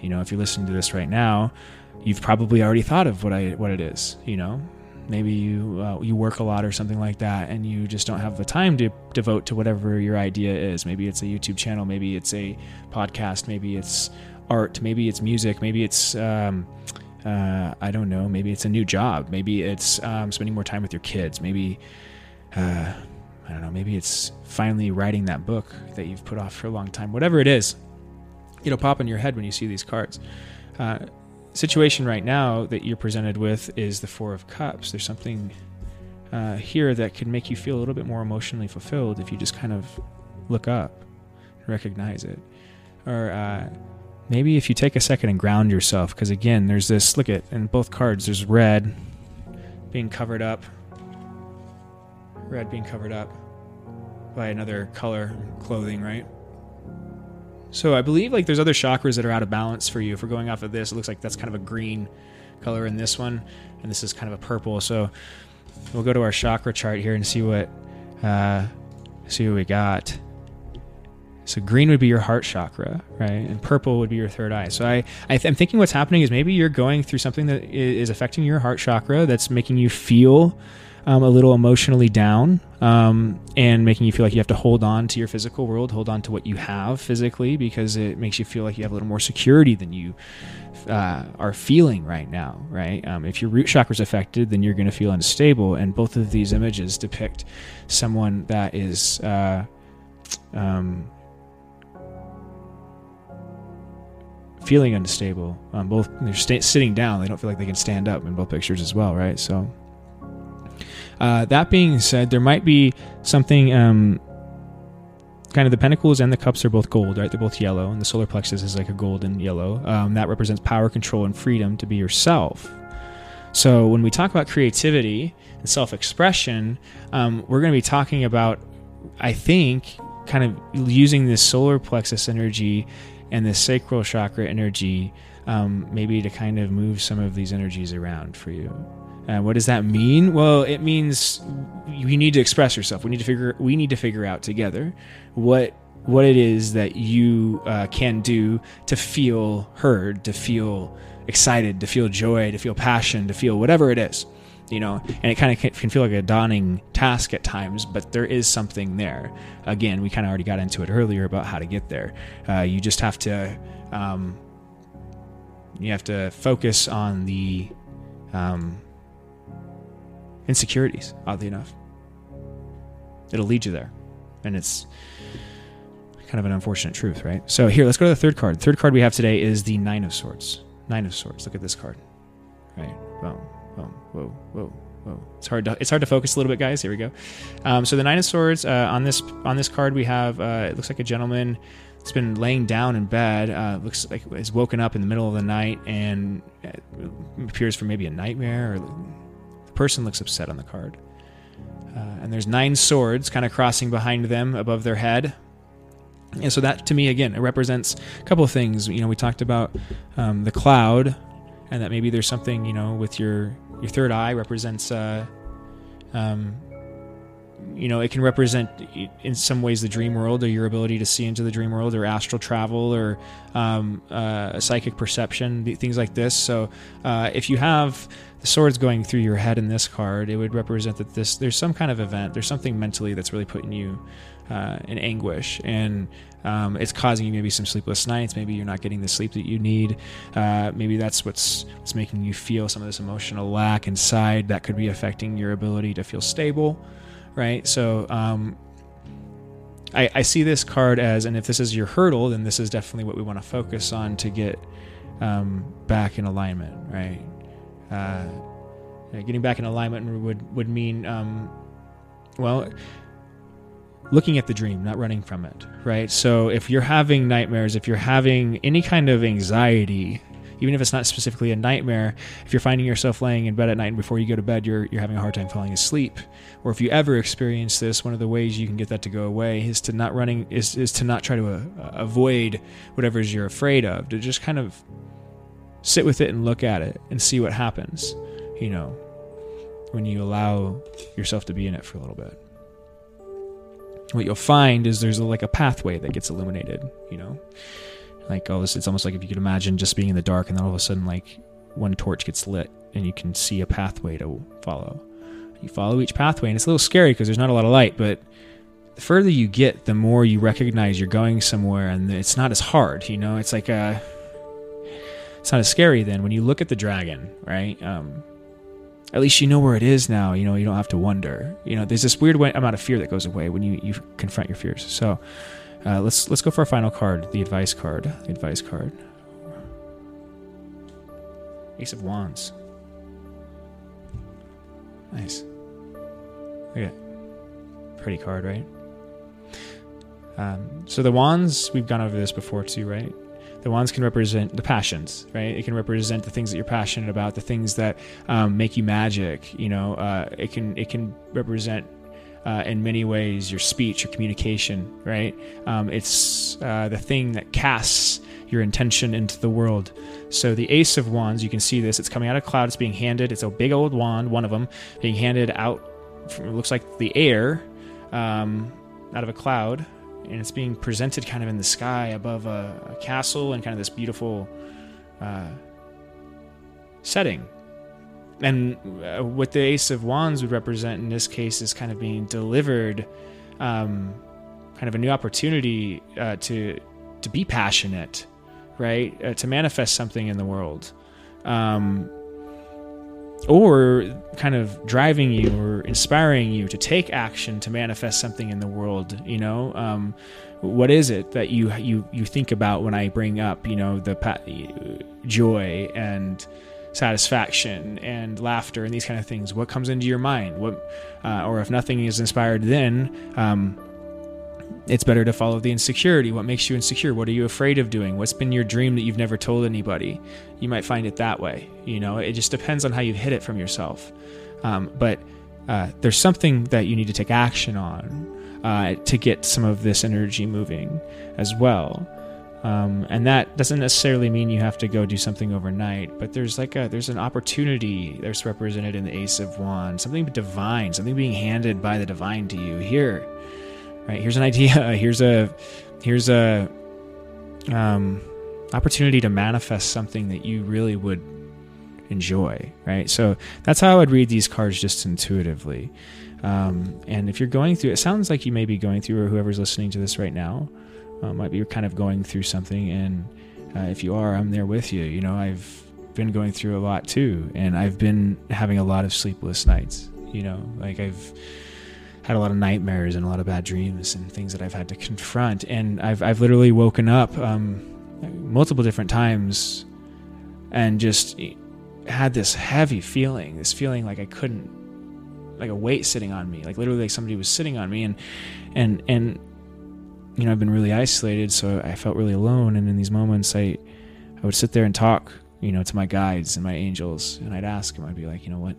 You know, if you're listening to this right now, you've probably already thought of what I what it is. You know, maybe you uh, you work a lot or something like that, and you just don't have the time to devote to whatever your idea is. Maybe it's a YouTube channel, maybe it's a podcast, maybe it's art, maybe it's music, maybe it's um, uh, I don't know, maybe it's a new job, maybe it's um, spending more time with your kids, maybe uh, I don't know, maybe it's finally writing that book that you've put off for a long time. Whatever it is, it'll pop in your head when you see these cards. Uh, situation right now that you're presented with is the Four of Cups. There's something uh, here that could make you feel a little bit more emotionally fulfilled if you just kind of look up and recognize it. Or uh, maybe if you take a second and ground yourself, because again, there's this look at in both cards, there's red being covered up, red being covered up by another color clothing, right? So I believe like there's other chakras that are out of balance for you. If we're going off of this, it looks like that's kind of a green color in this one, and this is kind of a purple. So we'll go to our chakra chart here and see what uh, see what we got. So green would be your heart chakra, right? And purple would be your third eye. So I, I am thinking what's happening is maybe you're going through something that is affecting your heart chakra that's making you feel um, a little emotionally down um, and making you feel like you have to hold on to your physical world, hold on to what you have physically because it makes you feel like you have a little more security than you uh, are feeling right now, right? Um, if your root chakra is affected, then you're going to feel unstable. And both of these images depict someone that is. Uh, um, feeling unstable. Um, both they're st- sitting down; they don't feel like they can stand up in both pictures as well, right? So, uh, that being said, there might be something. Um, kind of the pentacles and the cups are both gold, right? They're both yellow, and the solar plexus is like a golden yellow. Um, that represents power, control, and freedom to be yourself. So when we talk about creativity and self-expression, um, we're going to be talking about, I think, kind of using this solar plexus energy and this sacral chakra energy, um, maybe to kind of move some of these energies around for you. Uh, what does that mean? Well, it means you need to express yourself. We need to figure. We need to figure out together what what it is that you uh, can do to feel heard, to feel excited, to feel joy, to feel passion, to feel whatever it is. You know, and it kind of can feel like a daunting task at times, but there is something there. Again, we kind of already got into it earlier about how to get there. Uh, you just have to, um, you have to focus on the um, insecurities, oddly enough. It'll lead you there. And it's kind of an unfortunate truth, right? So here, let's go to the third card. The third card we have today is the Nine of Swords. Nine of Swords. Look at this card. Right. Boom. Boom. Whoa. Whoa. Whoa. It's hard to it's hard to focus a little bit, guys. Here we go. Um, so the Nine of Swords uh, on this on this card we have uh, it looks like a gentleman that's been laying down in bed. Uh, looks like is woken up in the middle of the night and uh, appears for maybe a nightmare or person looks upset on the card. Uh, and there's nine swords kind of crossing behind them above their head. And so that to me again it represents a couple of things. You know, we talked about um, the cloud, and that maybe there's something you know with your your third eye represents. Uh, um, you know, it can represent in some ways the dream world or your ability to see into the dream world or astral travel or um, uh, psychic perception, things like this. So, uh, if you have the swords going through your head in this card, it would represent that this there's some kind of event, there's something mentally that's really putting you uh, in anguish, and um, it's causing you maybe some sleepless nights. Maybe you're not getting the sleep that you need. Uh, maybe that's what's what's making you feel some of this emotional lack inside. That could be affecting your ability to feel stable, right? So. Um, I, I see this card as, and if this is your hurdle, then this is definitely what we want to focus on to get um, back in alignment, right? Uh, getting back in alignment would would mean, um, well, looking at the dream, not running from it, right? So if you're having nightmares, if you're having any kind of anxiety, even if it's not specifically a nightmare, if you're finding yourself laying in bed at night and before you go to bed, you're you're having a hard time falling asleep, or if you ever experience this, one of the ways you can get that to go away is to not running is is to not try to uh, avoid whatever you're afraid of, to just kind of sit with it and look at it and see what happens, you know, when you allow yourself to be in it for a little bit. What you'll find is there's a, like a pathway that gets illuminated, you know, like oh, all this. It's almost like if you could imagine just being in the dark and then all of a sudden, like one torch gets lit and you can see a pathway to follow. You follow each pathway, and it's a little scary because there's not a lot of light, but the further you get, the more you recognize you're going somewhere, and it's not as hard. You know, it's like a, it's not as scary then when you look at the dragon, right? Um, at least you know where it is now. You know, you don't have to wonder. You know, there's this weird amount of fear that goes away when you, you confront your fears. So, uh, let's let's go for our final card, the advice card. The advice card. Ace of Wands. Nice. Look Pretty card, right? Um, so the wands, we've gone over this before too, right? The wands can represent the passions, right? It can represent the things that you're passionate about, the things that um, make you magic. You know, uh, it can it can represent uh, in many ways your speech, your communication, right? Um, it's uh, the thing that casts your intention into the world. So the Ace of Wands, you can see this. It's coming out of cloud. It's being handed. It's a big old wand, one of them, being handed out. From, it looks like the air, um, out of a cloud, and it's being presented kind of in the sky above a, a castle and kind of this beautiful uh, setting. And uh, what the Ace of Wands would represent in this case is kind of being delivered, um, kind of a new opportunity uh, to to be passionate, right? Uh, to manifest something in the world. Um, or kind of driving you or inspiring you to take action to manifest something in the world you know? Um, what is it that you you you think about when i bring up you know the pa- joy and satisfaction and laughter and these kind of things? What comes into your mind? What uh, or if nothing is inspired then um, it's better to follow the insecurity. What makes you insecure? What are you afraid of doing? What's been your dream that you've never told anybody? You might find it that way. You know, it just depends on how you hit it from yourself. Um, but uh, there's something that you need to take action on uh, to get some of this energy moving as well. Um, and that doesn't necessarily mean you have to go do something overnight, but there's like a there's an opportunity that's represented in the Ace of Wands, something divine, something being handed by the divine to you here right here's an idea here's a here's a um, opportunity to manifest something that you really would enjoy right? So that's how i would read these cards just intuitively. Um, and if you're going through it sounds like you may be going through or whoever's listening to this right now uh, might be You're kind of going through something. And uh, if you are i'm there with you. You know i've been going through a lot too. And i've been having a lot of sleepless nights you know? Like i've had a lot of nightmares and a lot of bad dreams and things that I've had to confront. And I've, I've literally woken up um, multiple different times and just had this heavy feeling, this feeling like I couldn't, like a weight sitting on me, like literally like somebody was sitting on me. And, and, and, you know, I've been really isolated, so I felt really alone. And in these moments, I, I would sit there and talk, you know, to my guides and my angels, and I'd ask them, I'd be like, you know what,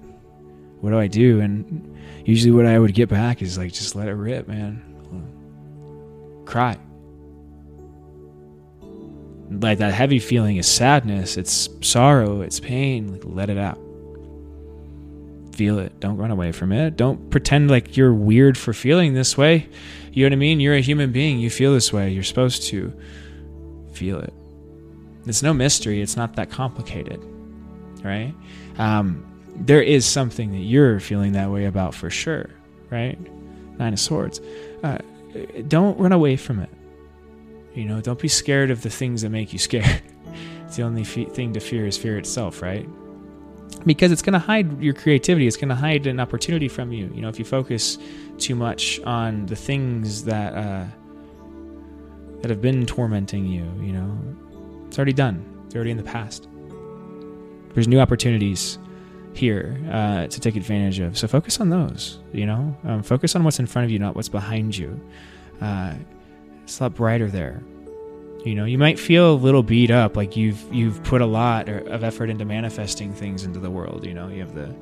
what do I do? And usually what I would get back is like, just let it rip, man. Cry. Like that heavy feeling is sadness, it's sorrow, it's pain. Like, let it out. Feel it. Don't run away from it. Don't pretend like you're weird for feeling this way. You know what I mean? You're a human being. You feel this way. You're supposed to feel it. It's no mystery. It's not that complicated, right? Um, there is something that you're feeling that way about for sure, right? Nine of Swords. Uh, don't run away from it. You know, don't be scared of the things that make you scared. it's the only fe- thing to fear is fear itself, right? Because it's going to hide your creativity. It's going to hide an opportunity from you. You know, if you focus too much on the things that uh, that have been tormenting you, you know, it's already done. It's already in the past. There's new opportunities here uh, to take advantage of. So focus on those. You know, um, focus on what's in front of you, not what's behind you. Uh, it's a lot brighter there. You know, you might feel a little beat up, like you've you've put a lot of effort into manifesting things into the world. You know, you have the,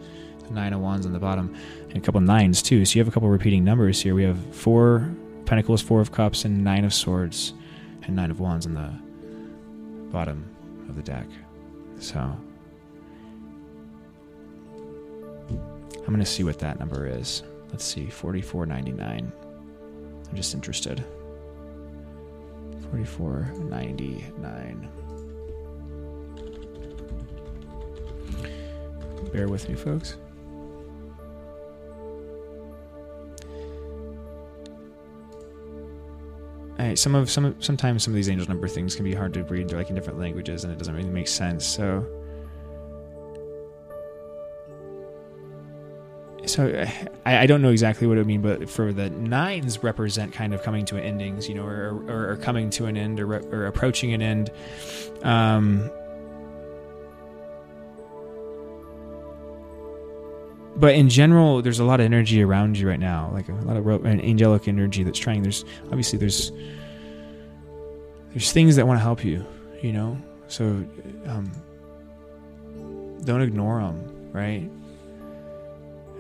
the nine of wands on the bottom, and a couple nines too. So you have a couple repeating numbers here. We have four pentacles, four of cups, and nine of swords, and nine of wands on the bottom of the deck. So I'm going to see what that number is. Let's see, 44.99. I'm just interested. 44.99. Bear with me, folks. Some of some sometimes some of these angel number things can be hard to read. They're like in different languages, and it doesn't really make sense. So, so I, I don't know exactly what it mean, but for the nines represent kind of coming to an endings, you know, or, or, or coming to an end, or, or approaching an end. Um, but in general, there's a lot of energy around you right now, like a lot of an angelic energy that's trying. There's obviously there's there's things that want to help you, you know. So um, don't ignore them, right?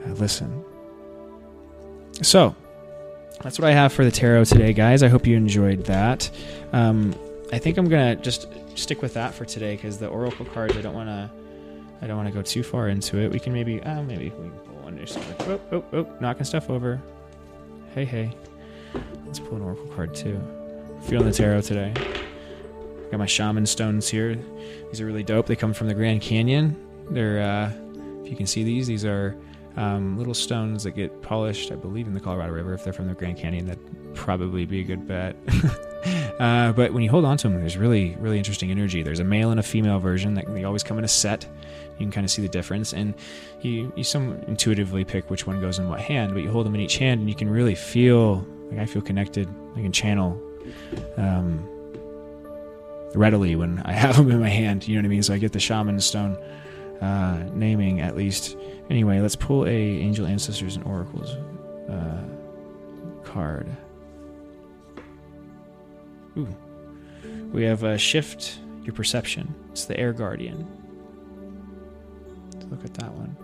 Uh, listen. So that's what I have for the tarot today, guys. I hope you enjoyed that. Um, I think I'm gonna just stick with that for today because the oracle cards I don't want to I don't want to go too far into it. We can maybe, uh, maybe we can pull one or something. Oh, oh, oh, knocking stuff over. Hey, hey. Let's pull an oracle card too. Feeling the tarot today. Got my shaman stones here. These are really dope. They come from the Grand Canyon. They're, uh, if you can see these, these are um, little stones that get polished, I believe, in the Colorado River. If they're from the Grand Canyon, that'd probably be a good bet. uh, but when you hold on to them, there's really, really interesting energy. There's a male and a female version that they always come in a set you can kind of see the difference and you you some intuitively pick which one goes in what hand but you hold them in each hand and you can really feel like i feel connected i can channel um, readily when i have them in my hand you know what i mean so i get the shaman stone uh, naming at least anyway let's pull a angel ancestors and oracles uh, card Ooh. we have a shift your perception it's the air guardian look at that one.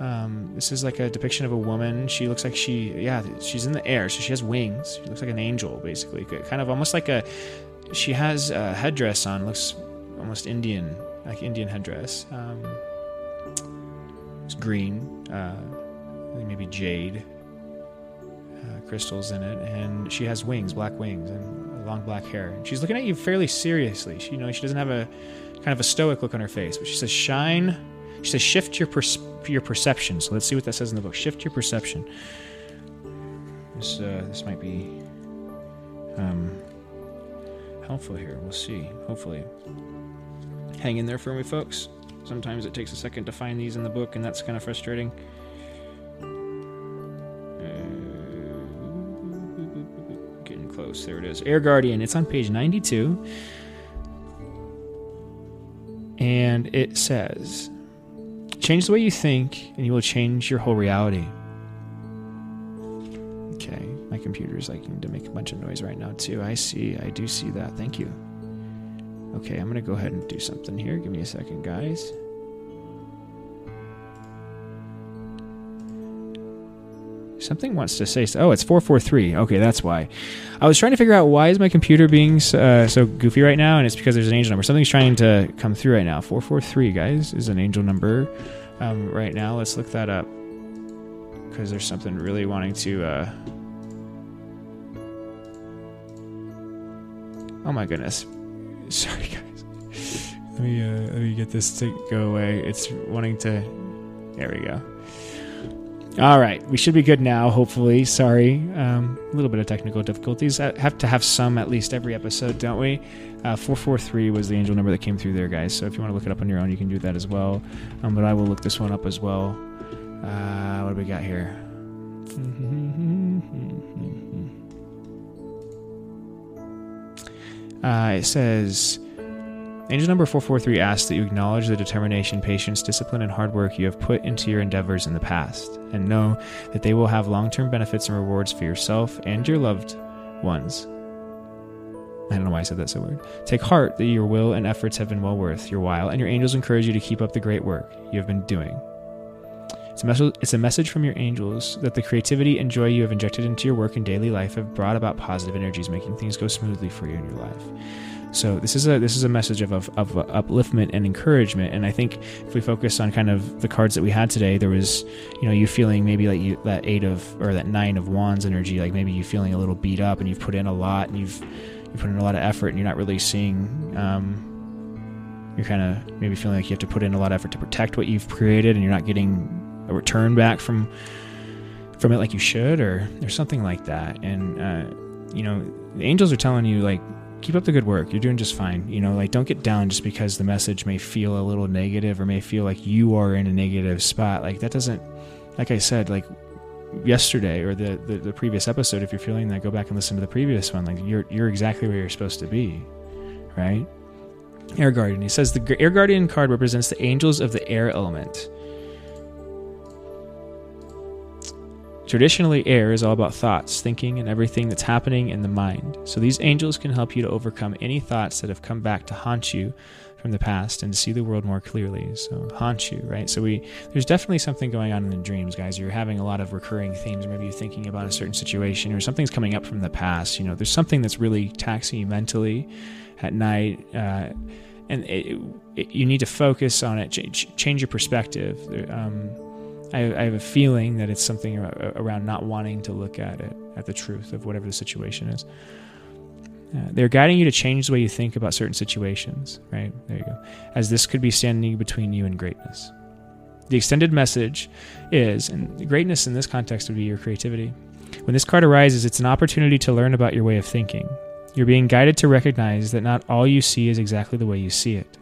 Um, this is like a depiction of a woman. She looks like she, yeah, she's in the air, so she has wings. She looks like an angel, basically, kind of almost like a. She has a headdress on, looks almost Indian, like Indian headdress. Um, it's green, uh, maybe jade uh, crystals in it, and she has wings, black wings, and long black hair. And she's looking at you fairly seriously. She, you know, she doesn't have a kind of a stoic look on her face, but she says, "Shine." She says, shift your, pers- your perception. So let's see what that says in the book. Shift your perception. This, uh, this might be um, helpful here. We'll see. Hopefully. Hang in there for me, folks. Sometimes it takes a second to find these in the book, and that's kind of frustrating. Uh, getting close. There it is. Air Guardian. It's on page 92. And it says Change the way you think, and you will change your whole reality. Okay, my computer's like to make a bunch of noise right now, too. I see, I do see that. Thank you. Okay, I'm gonna go ahead and do something here. Give me a second, guys. Something wants to say. Oh, it's 443. Okay, that's why. I was trying to figure out why is my computer being uh, so goofy right now, and it's because there's an angel number. Something's trying to come through right now. 443, guys, is an angel number um, right now. Let's look that up because there's something really wanting to. Uh... Oh my goodness! Sorry. Let me uh, let me get this to go away. It's wanting to. There we go. All right, we should be good now. Hopefully, sorry, um, a little bit of technical difficulties. I have to have some at least every episode, don't we? Uh, 443 was the angel number that came through there, guys. So if you want to look it up on your own, you can do that as well. Um, but I will look this one up as well. Uh, what do we got here? Uh, it says Angel number 443 asks that you acknowledge the determination, patience, discipline, and hard work you have put into your endeavors in the past, and know that they will have long term benefits and rewards for yourself and your loved ones. I don't know why I said that so weird. Take heart that your will and efforts have been well worth your while, and your angels encourage you to keep up the great work you have been doing. It's a, message, it's a message from your angels that the creativity and joy you have injected into your work and daily life have brought about positive energies, making things go smoothly for you in your life. So this is a this is a message of, of, of upliftment and encouragement. And I think if we focus on kind of the cards that we had today, there was you know you feeling maybe like you that eight of or that nine of wands energy, like maybe you feeling a little beat up and you've put in a lot and you've you put in a lot of effort and you're not really seeing um, you're kind of maybe feeling like you have to put in a lot of effort to protect what you've created and you're not getting a return back from from it like you should or or something like that and uh, you know the angels are telling you like keep up the good work. You're doing just fine. You know like don't get down just because the message may feel a little negative or may feel like you are in a negative spot. Like that doesn't like i said like yesterday or the, the, the previous episode if you're feeling that go back and listen to the previous one. Like you're you're exactly where you're supposed to be right? Air guardian. He says the air guardian card represents the angels of the air element Traditionally, air is all about thoughts, thinking, and everything that's happening in the mind. So these angels can help you to overcome any thoughts that have come back to haunt you from the past and to see the world more clearly. So haunt you, right? So we there's definitely something going on in the dreams, guys. You're having a lot of recurring themes. Maybe you're thinking about a certain situation or something's coming up from the past. You know, there's something that's really taxing you mentally at night. Uh, and it, it, you need to focus on it, change, change your perspective. Um, I, I have a feeling that it's something around not wanting to look at it, at the truth of whatever the situation is. Uh, they're guiding you to change the way you think about certain situations, right? There you go. As this could be standing between you and greatness. The extended message is, and greatness in this context would be your creativity. When this card arises, it's an opportunity to learn about your way of thinking. You're being guided to recognize that not all you see is exactly the way you see it.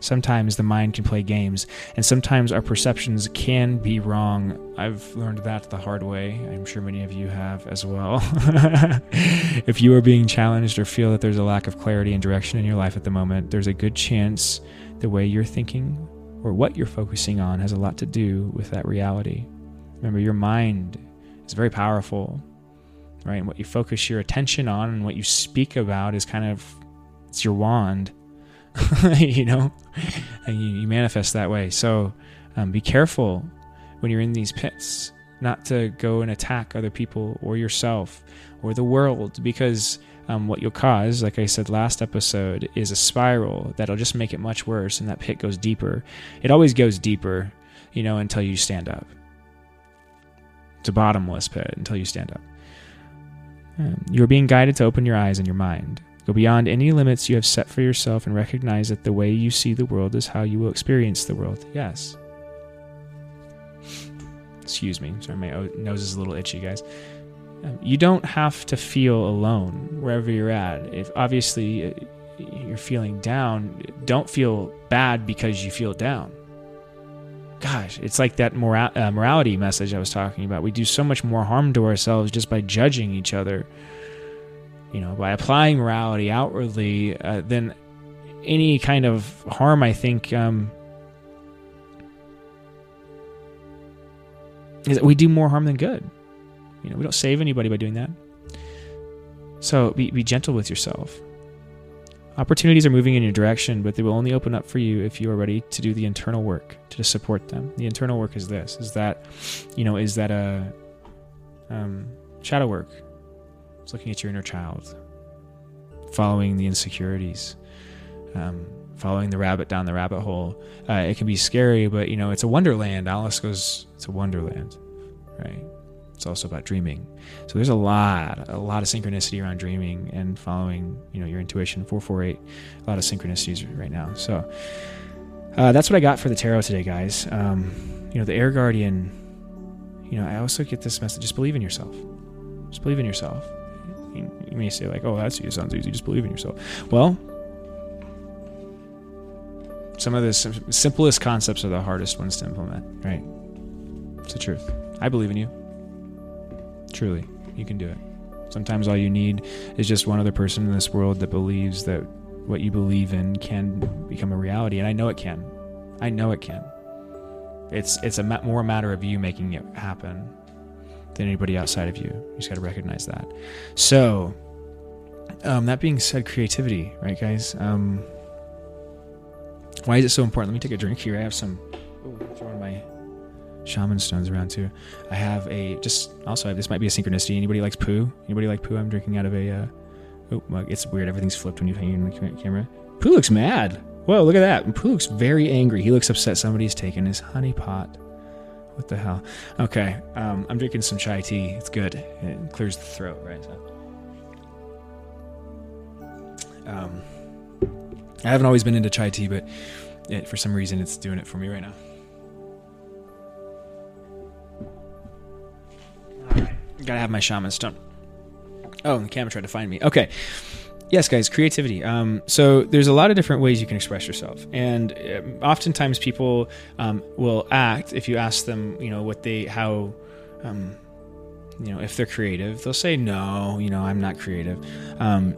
Sometimes the mind can play games, and sometimes our perceptions can be wrong. I've learned that the hard way. I'm sure many of you have as well. if you are being challenged or feel that there's a lack of clarity and direction in your life at the moment, there's a good chance the way you're thinking or what you're focusing on has a lot to do with that reality. Remember, your mind is very powerful, right? And what you focus your attention on and what you speak about is kind of it's your wand you know, and you, you, manifest that way. So um, be careful when you're in these pits not to go and attack other people or yourself or the world because um, what you'll cause, like I said last episode, is a spiral that'll just make it much worse and that pit goes deeper. It always goes deeper, you know, until you stand up. It's a bottomless pit until you stand up. Um, you're being guided to open your eyes and your mind. Go beyond any limits you have set for yourself and recognize that the way you see the world is how you will experience the world. Yes. Excuse me. Sorry, my nose is a little itchy, guys. Um, you don't have to feel alone wherever you're at. If obviously uh, you're feeling down, don't feel bad because you feel down. Gosh, it's like that mora- uh, morality message I was talking about. We do so much more harm to ourselves just by judging each other you know, by applying morality outwardly, uh, then any kind of harm, I think, um, is that we do more harm than good. You know, we don't save anybody by doing that. So be, be gentle with yourself. Opportunities are moving in your direction, but they will only open up for you if you are ready to do the internal work to support them. The internal work is this: is that, you know, is that a um, shadow work? It's looking at your inner child, following the insecurities, um, following the rabbit down the rabbit hole. Uh, it can be scary, but you know it's a wonderland. Alice goes, it's a wonderland, right? It's also about dreaming. So there's a lot, a lot of synchronicity around dreaming and following, you know, your intuition. Four four eight, a lot of synchronicities right now. So uh, that's what I got for the tarot today, guys. Um, you know, the air guardian. You know, I also get this message: just believe in yourself. Just believe in yourself. You may say, like, oh, that sounds easy. Just believe in yourself. Well, some of the simplest concepts are the hardest ones to implement, right? It's the truth. I believe in you. Truly, you can do it. Sometimes all you need is just one other person in this world that believes that what you believe in can become a reality, and I know it can. I know it can. It's it's a more a matter of you making it happen than anybody outside of you. You just got to recognize that. So, um, that being said, creativity, right, guys? Um, why is it so important? Let me take a drink here. I have some. Oh, throwing my shaman stones around too. I have a just also have, this might be a synchronicity. Anybody likes Pooh? Anybody like Pooh? I'm drinking out of a. Uh, oh, it's weird. Everything's flipped when you hang in the camera. Pooh looks mad. Whoa, look at that. Pooh looks very angry. He looks upset somebody's taken his honey pot. What the hell? Okay, um, I'm drinking some chai tea. It's good. It clears the throat, right? So, um, I haven't always been into chai tea, but it, for some reason, it's doing it for me right now. Gotta have my shaman stone. Oh, the camera tried to find me. Okay. Yes, guys, creativity. Um, so there's a lot of different ways you can express yourself, and um, oftentimes people um, will act if you ask them, you know, what they how, um, you know, if they're creative, they'll say no. You know, I'm not creative. Um,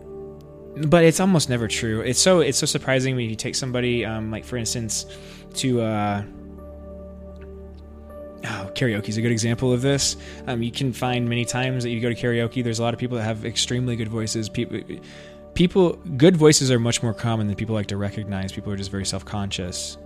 but it's almost never true. It's so it's so surprising when you take somebody, um, like for instance, to uh, oh, karaoke is a good example of this. Um, you can find many times that you go to karaoke. There's a lot of people that have extremely good voices. People, people, good voices are much more common than people like to recognize. People are just very self conscious.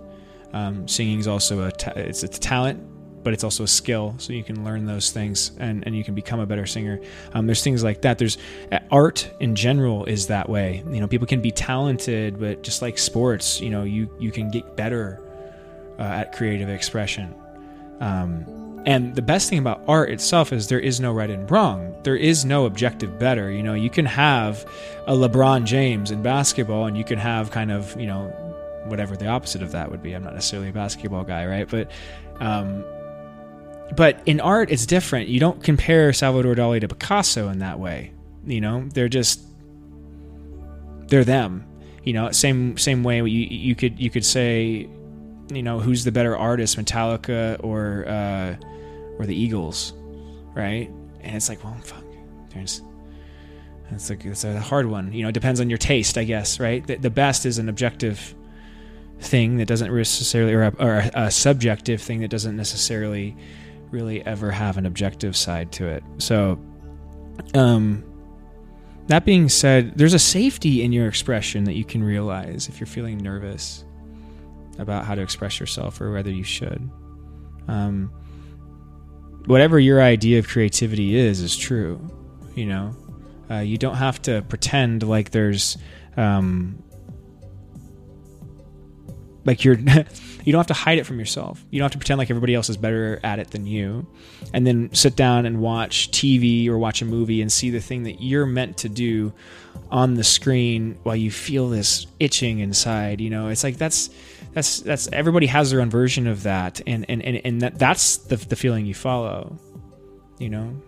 Um, singing is also a ta- it's, a talent, but it's also a skill. So you can learn those things and, and you can become a better singer. Um, there's things like that. There's uh, art in general is that way. You know, people can be talented, but just like sports, you know, you you can get better uh, at creative expression. Um, and the best thing about art itself is there is no right and wrong. There is no objective better. You know, you can have a LeBron James in basketball, and you can have kind of you know whatever the opposite of that would be. I'm not necessarily a basketball guy, right? But um, but in art, it's different. You don't compare Salvador Dali to Picasso in that way. You know, they're just they're them. You know, same same way you you could you could say you know, who's the better artist, Metallica or uh, or the Eagles, right? And it's like, well, fuck, there's it's like it's a hard one. You know, it depends on your taste, I guess, right? The, the best is an objective thing that doesn't necessarily, or, a, or a, a subjective thing that doesn't necessarily really ever have an objective side to it. So, um, that being said, there's a safety in your expression that you can realize if you're feeling nervous about how to express yourself or whether you should. Um, whatever your idea of creativity is, is true. You know, uh, you don't have to pretend like there's, um, like you're, you don't have to hide it from yourself. You don't have to pretend like everybody else is better at it than you, and then sit down and watch TV or watch a movie and see the thing that you're meant to do on the screen while you feel this itching inside. You know, it's like that's that's that's everybody has their own version of that and and and, and that that's the, the feeling you follow you know?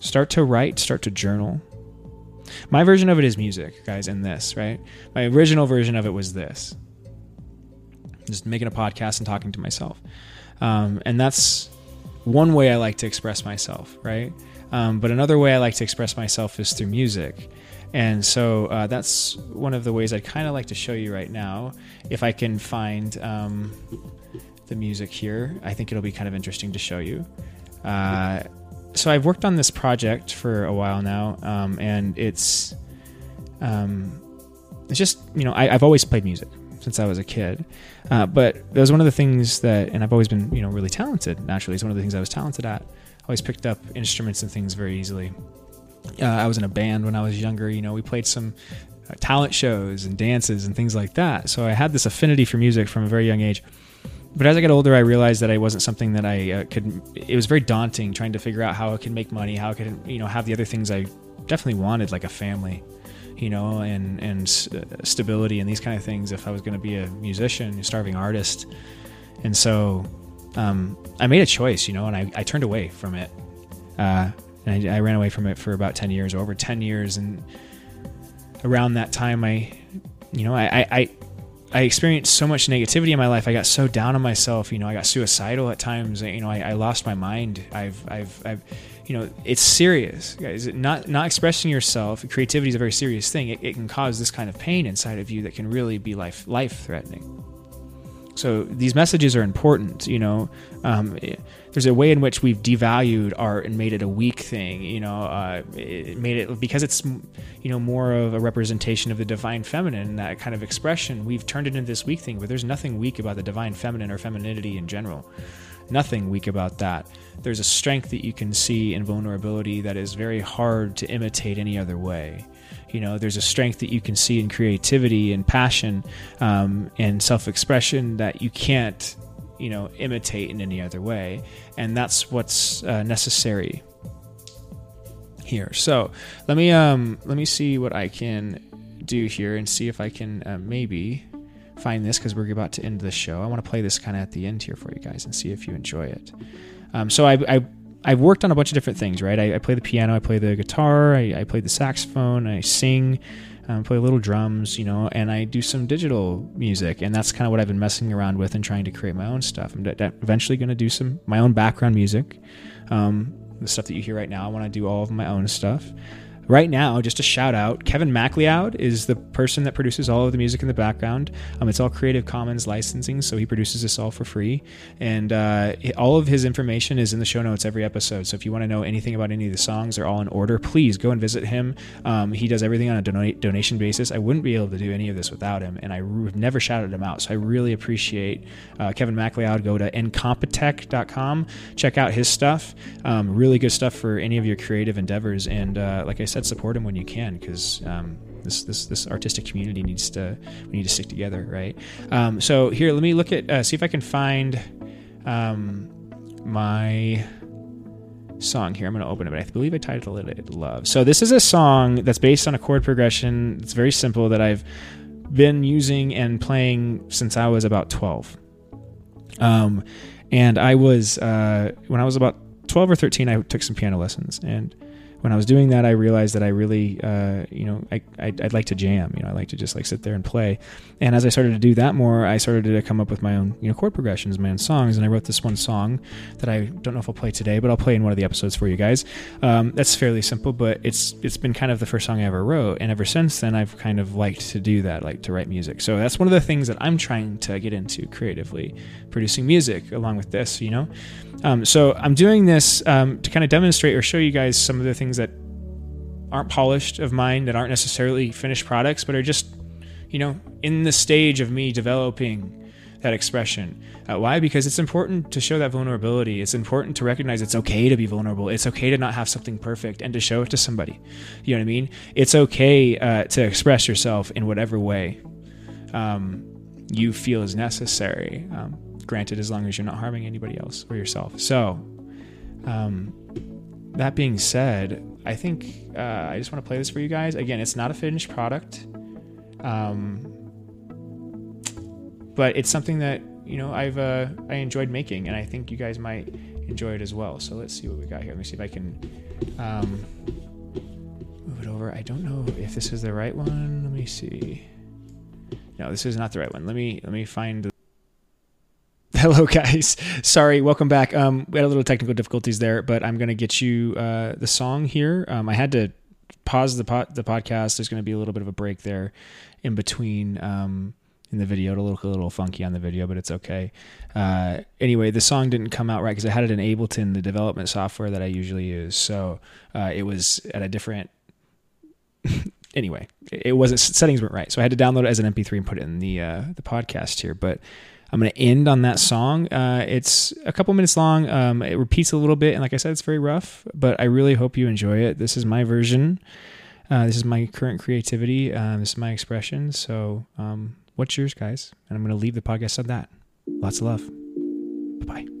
Start to write start to journal. My version of it is music guys and this right? My original version of it was this. Just making a podcast and talking to myself. Um, and that's one way i like to express myself right? Um, but another way i like to express myself is through music and so uh, that's one of the ways I'd kind of like to show you right now. If I can find um, the music here, I think it'll be kind of interesting to show you. Uh, so I've worked on this project for a while now, um, and it's um, it's just you know I, have always played music since I was a kid, uh, but that was one of the things that, and I've always been you know really talented. Naturally, it's one of the things I was talented at. I always picked up instruments and things very easily. Uh, I was in a band when I was younger. You know, we played some uh, talent shows and dances and things like that. So I had this affinity for music from a very young age. But as I got older, I realized that I wasn't something that I uh, could. It was very daunting trying to figure out how I could make money, how I could, you know, have the other things I definitely wanted, like a family, you know, and and uh, stability and these kind of things. If I was going to be a musician, a starving artist, and so um, I made a choice, you know, and I, I turned away from it. Uh, and I, I, ran away from it for about 10 years over 10 years. And around that time i you know I, I i experienced so much negativity in my life. I got so down on myself. You know i got suicidal at times. You know i, I lost my mind. I've i've i've you know it's serious guys. Not not expressing yourself. Creativity is a very serious thing. It, it can cause this kind of pain inside of you that can really be life life threatening so these messages are important. You know, um, it, there's a way in which we've devalued art and made it a weak thing. You know, uh, it made it because it's you know more of a representation of the divine feminine, that kind of expression. We've turned it into this weak thing, but there's nothing weak about the divine feminine or femininity in general. Nothing weak about that. There's a strength that you can see in vulnerability that is very hard to imitate any other way you know there's a strength that you can see in creativity and passion um, and self-expression that you can't you know imitate in any other way and that's what's uh, necessary here so let me um let me see what i can do here and see if I can uh, maybe find this because we're about to end the show. I want to play this kind of at the end here for you guys and see if you enjoy it. Um, so I, I I've worked on a bunch of different things, right? I, I play the piano, I play the guitar, I, I play the saxophone, I sing, um, play little drums, you know, and I do some digital music, and that's kind of what I've been messing around with and trying to create my own stuff. I'm d- eventually going to do some my own background music, um, the stuff that you hear right now. I want to do all of my own stuff right now, just a shout out, Kevin MacLeod is the person that produces all of the music in the background. Um, it's all Creative Commons licensing, so he produces this all for free. And uh, all of his information is in the show notes every episode. So if you want to know anything about any of the songs, they're all in order. Please go and visit him. Um, he does everything on a donation basis. I wouldn't be able to do any of this without him, and I have never shouted him out. So I really appreciate uh, Kevin MacLeod. Go to incompetech.com, check out his stuff. Um, really good stuff for any of your creative endeavors. And uh, like I said, said, support him when you can because um, this this this artistic community needs to we need to stick together, right? Um, so here, let me look at uh, see if I can find um, my song here. I'm going to open it, but I believe I titled it "Love." So this is a song that's based on a chord progression. It's very simple that I've been using and playing since I was about 12. Um, and I was uh, when I was about 12 or 13, I took some piano lessons and when I was doing that, I realized that I really, uh, you know, I, I'd, I'd, like to jam. You know, I like to just like sit there and play. And as I started to do that more, I started to come up with my own, you know, chord progressions, my own songs. And I wrote this one song that I don't know if I'll play today, but I'll play in one of the episodes for you guys. Um, that's fairly simple, but it's it's been kind of the first song I ever wrote. And ever since then, I've kind of liked to do that, like to write music. So that's one of the things that I'm trying to get into creatively, producing music along with this. You know. Um, so I'm doing this um, to kind of demonstrate or show you guys some of the things that aren't polished of mine, that aren't necessarily finished products, but are just, you know, in the stage of me developing that expression. Uh, why? Because it's important to show that vulnerability. It's important to recognize it's okay to be vulnerable. It's okay to not have something perfect and to show it to somebody. You know what I mean? It's okay uh, to express yourself in whatever way um, you feel is necessary. Um, granted, as long as you're not harming anybody else or yourself. So, um, that being said, I think uh, I just want to play this for you guys. Again, it's not a finished product, um, but it's something that you know I've uh, I enjoyed making, and I think you guys might enjoy it as well. So let's see what we got here. Let me see if I can um, move it over. I don't know if this is the right one. Let me see. No, this is not the right one. Let me let me find. The Hello, guys. Sorry, welcome back. Um, we had a little technical difficulties there, but I'm going to get you uh, the song here. Um, I had to pause the po- the podcast. There's going to be a little bit of a break there in between um, in the video. It'll look a little funky on the video, but it's okay. Uh, anyway, the song didn't come out right because I had it in Ableton, the development software that I usually use. So uh, it was at a different. anyway, it wasn't settings weren't right, so I had to download it as an MP3 and put it in the uh, the podcast here, but. I'm going to end on that song. Uh, it's a couple minutes long. Um, it repeats a little bit, and like I said, it's very rough. But I really hope you enjoy it. This is my version. Uh, this is my current creativity. Uh, this is my expression. So, um, what's yours, guys? And I'm going to leave the podcast on that. Lots of love. Bye bye.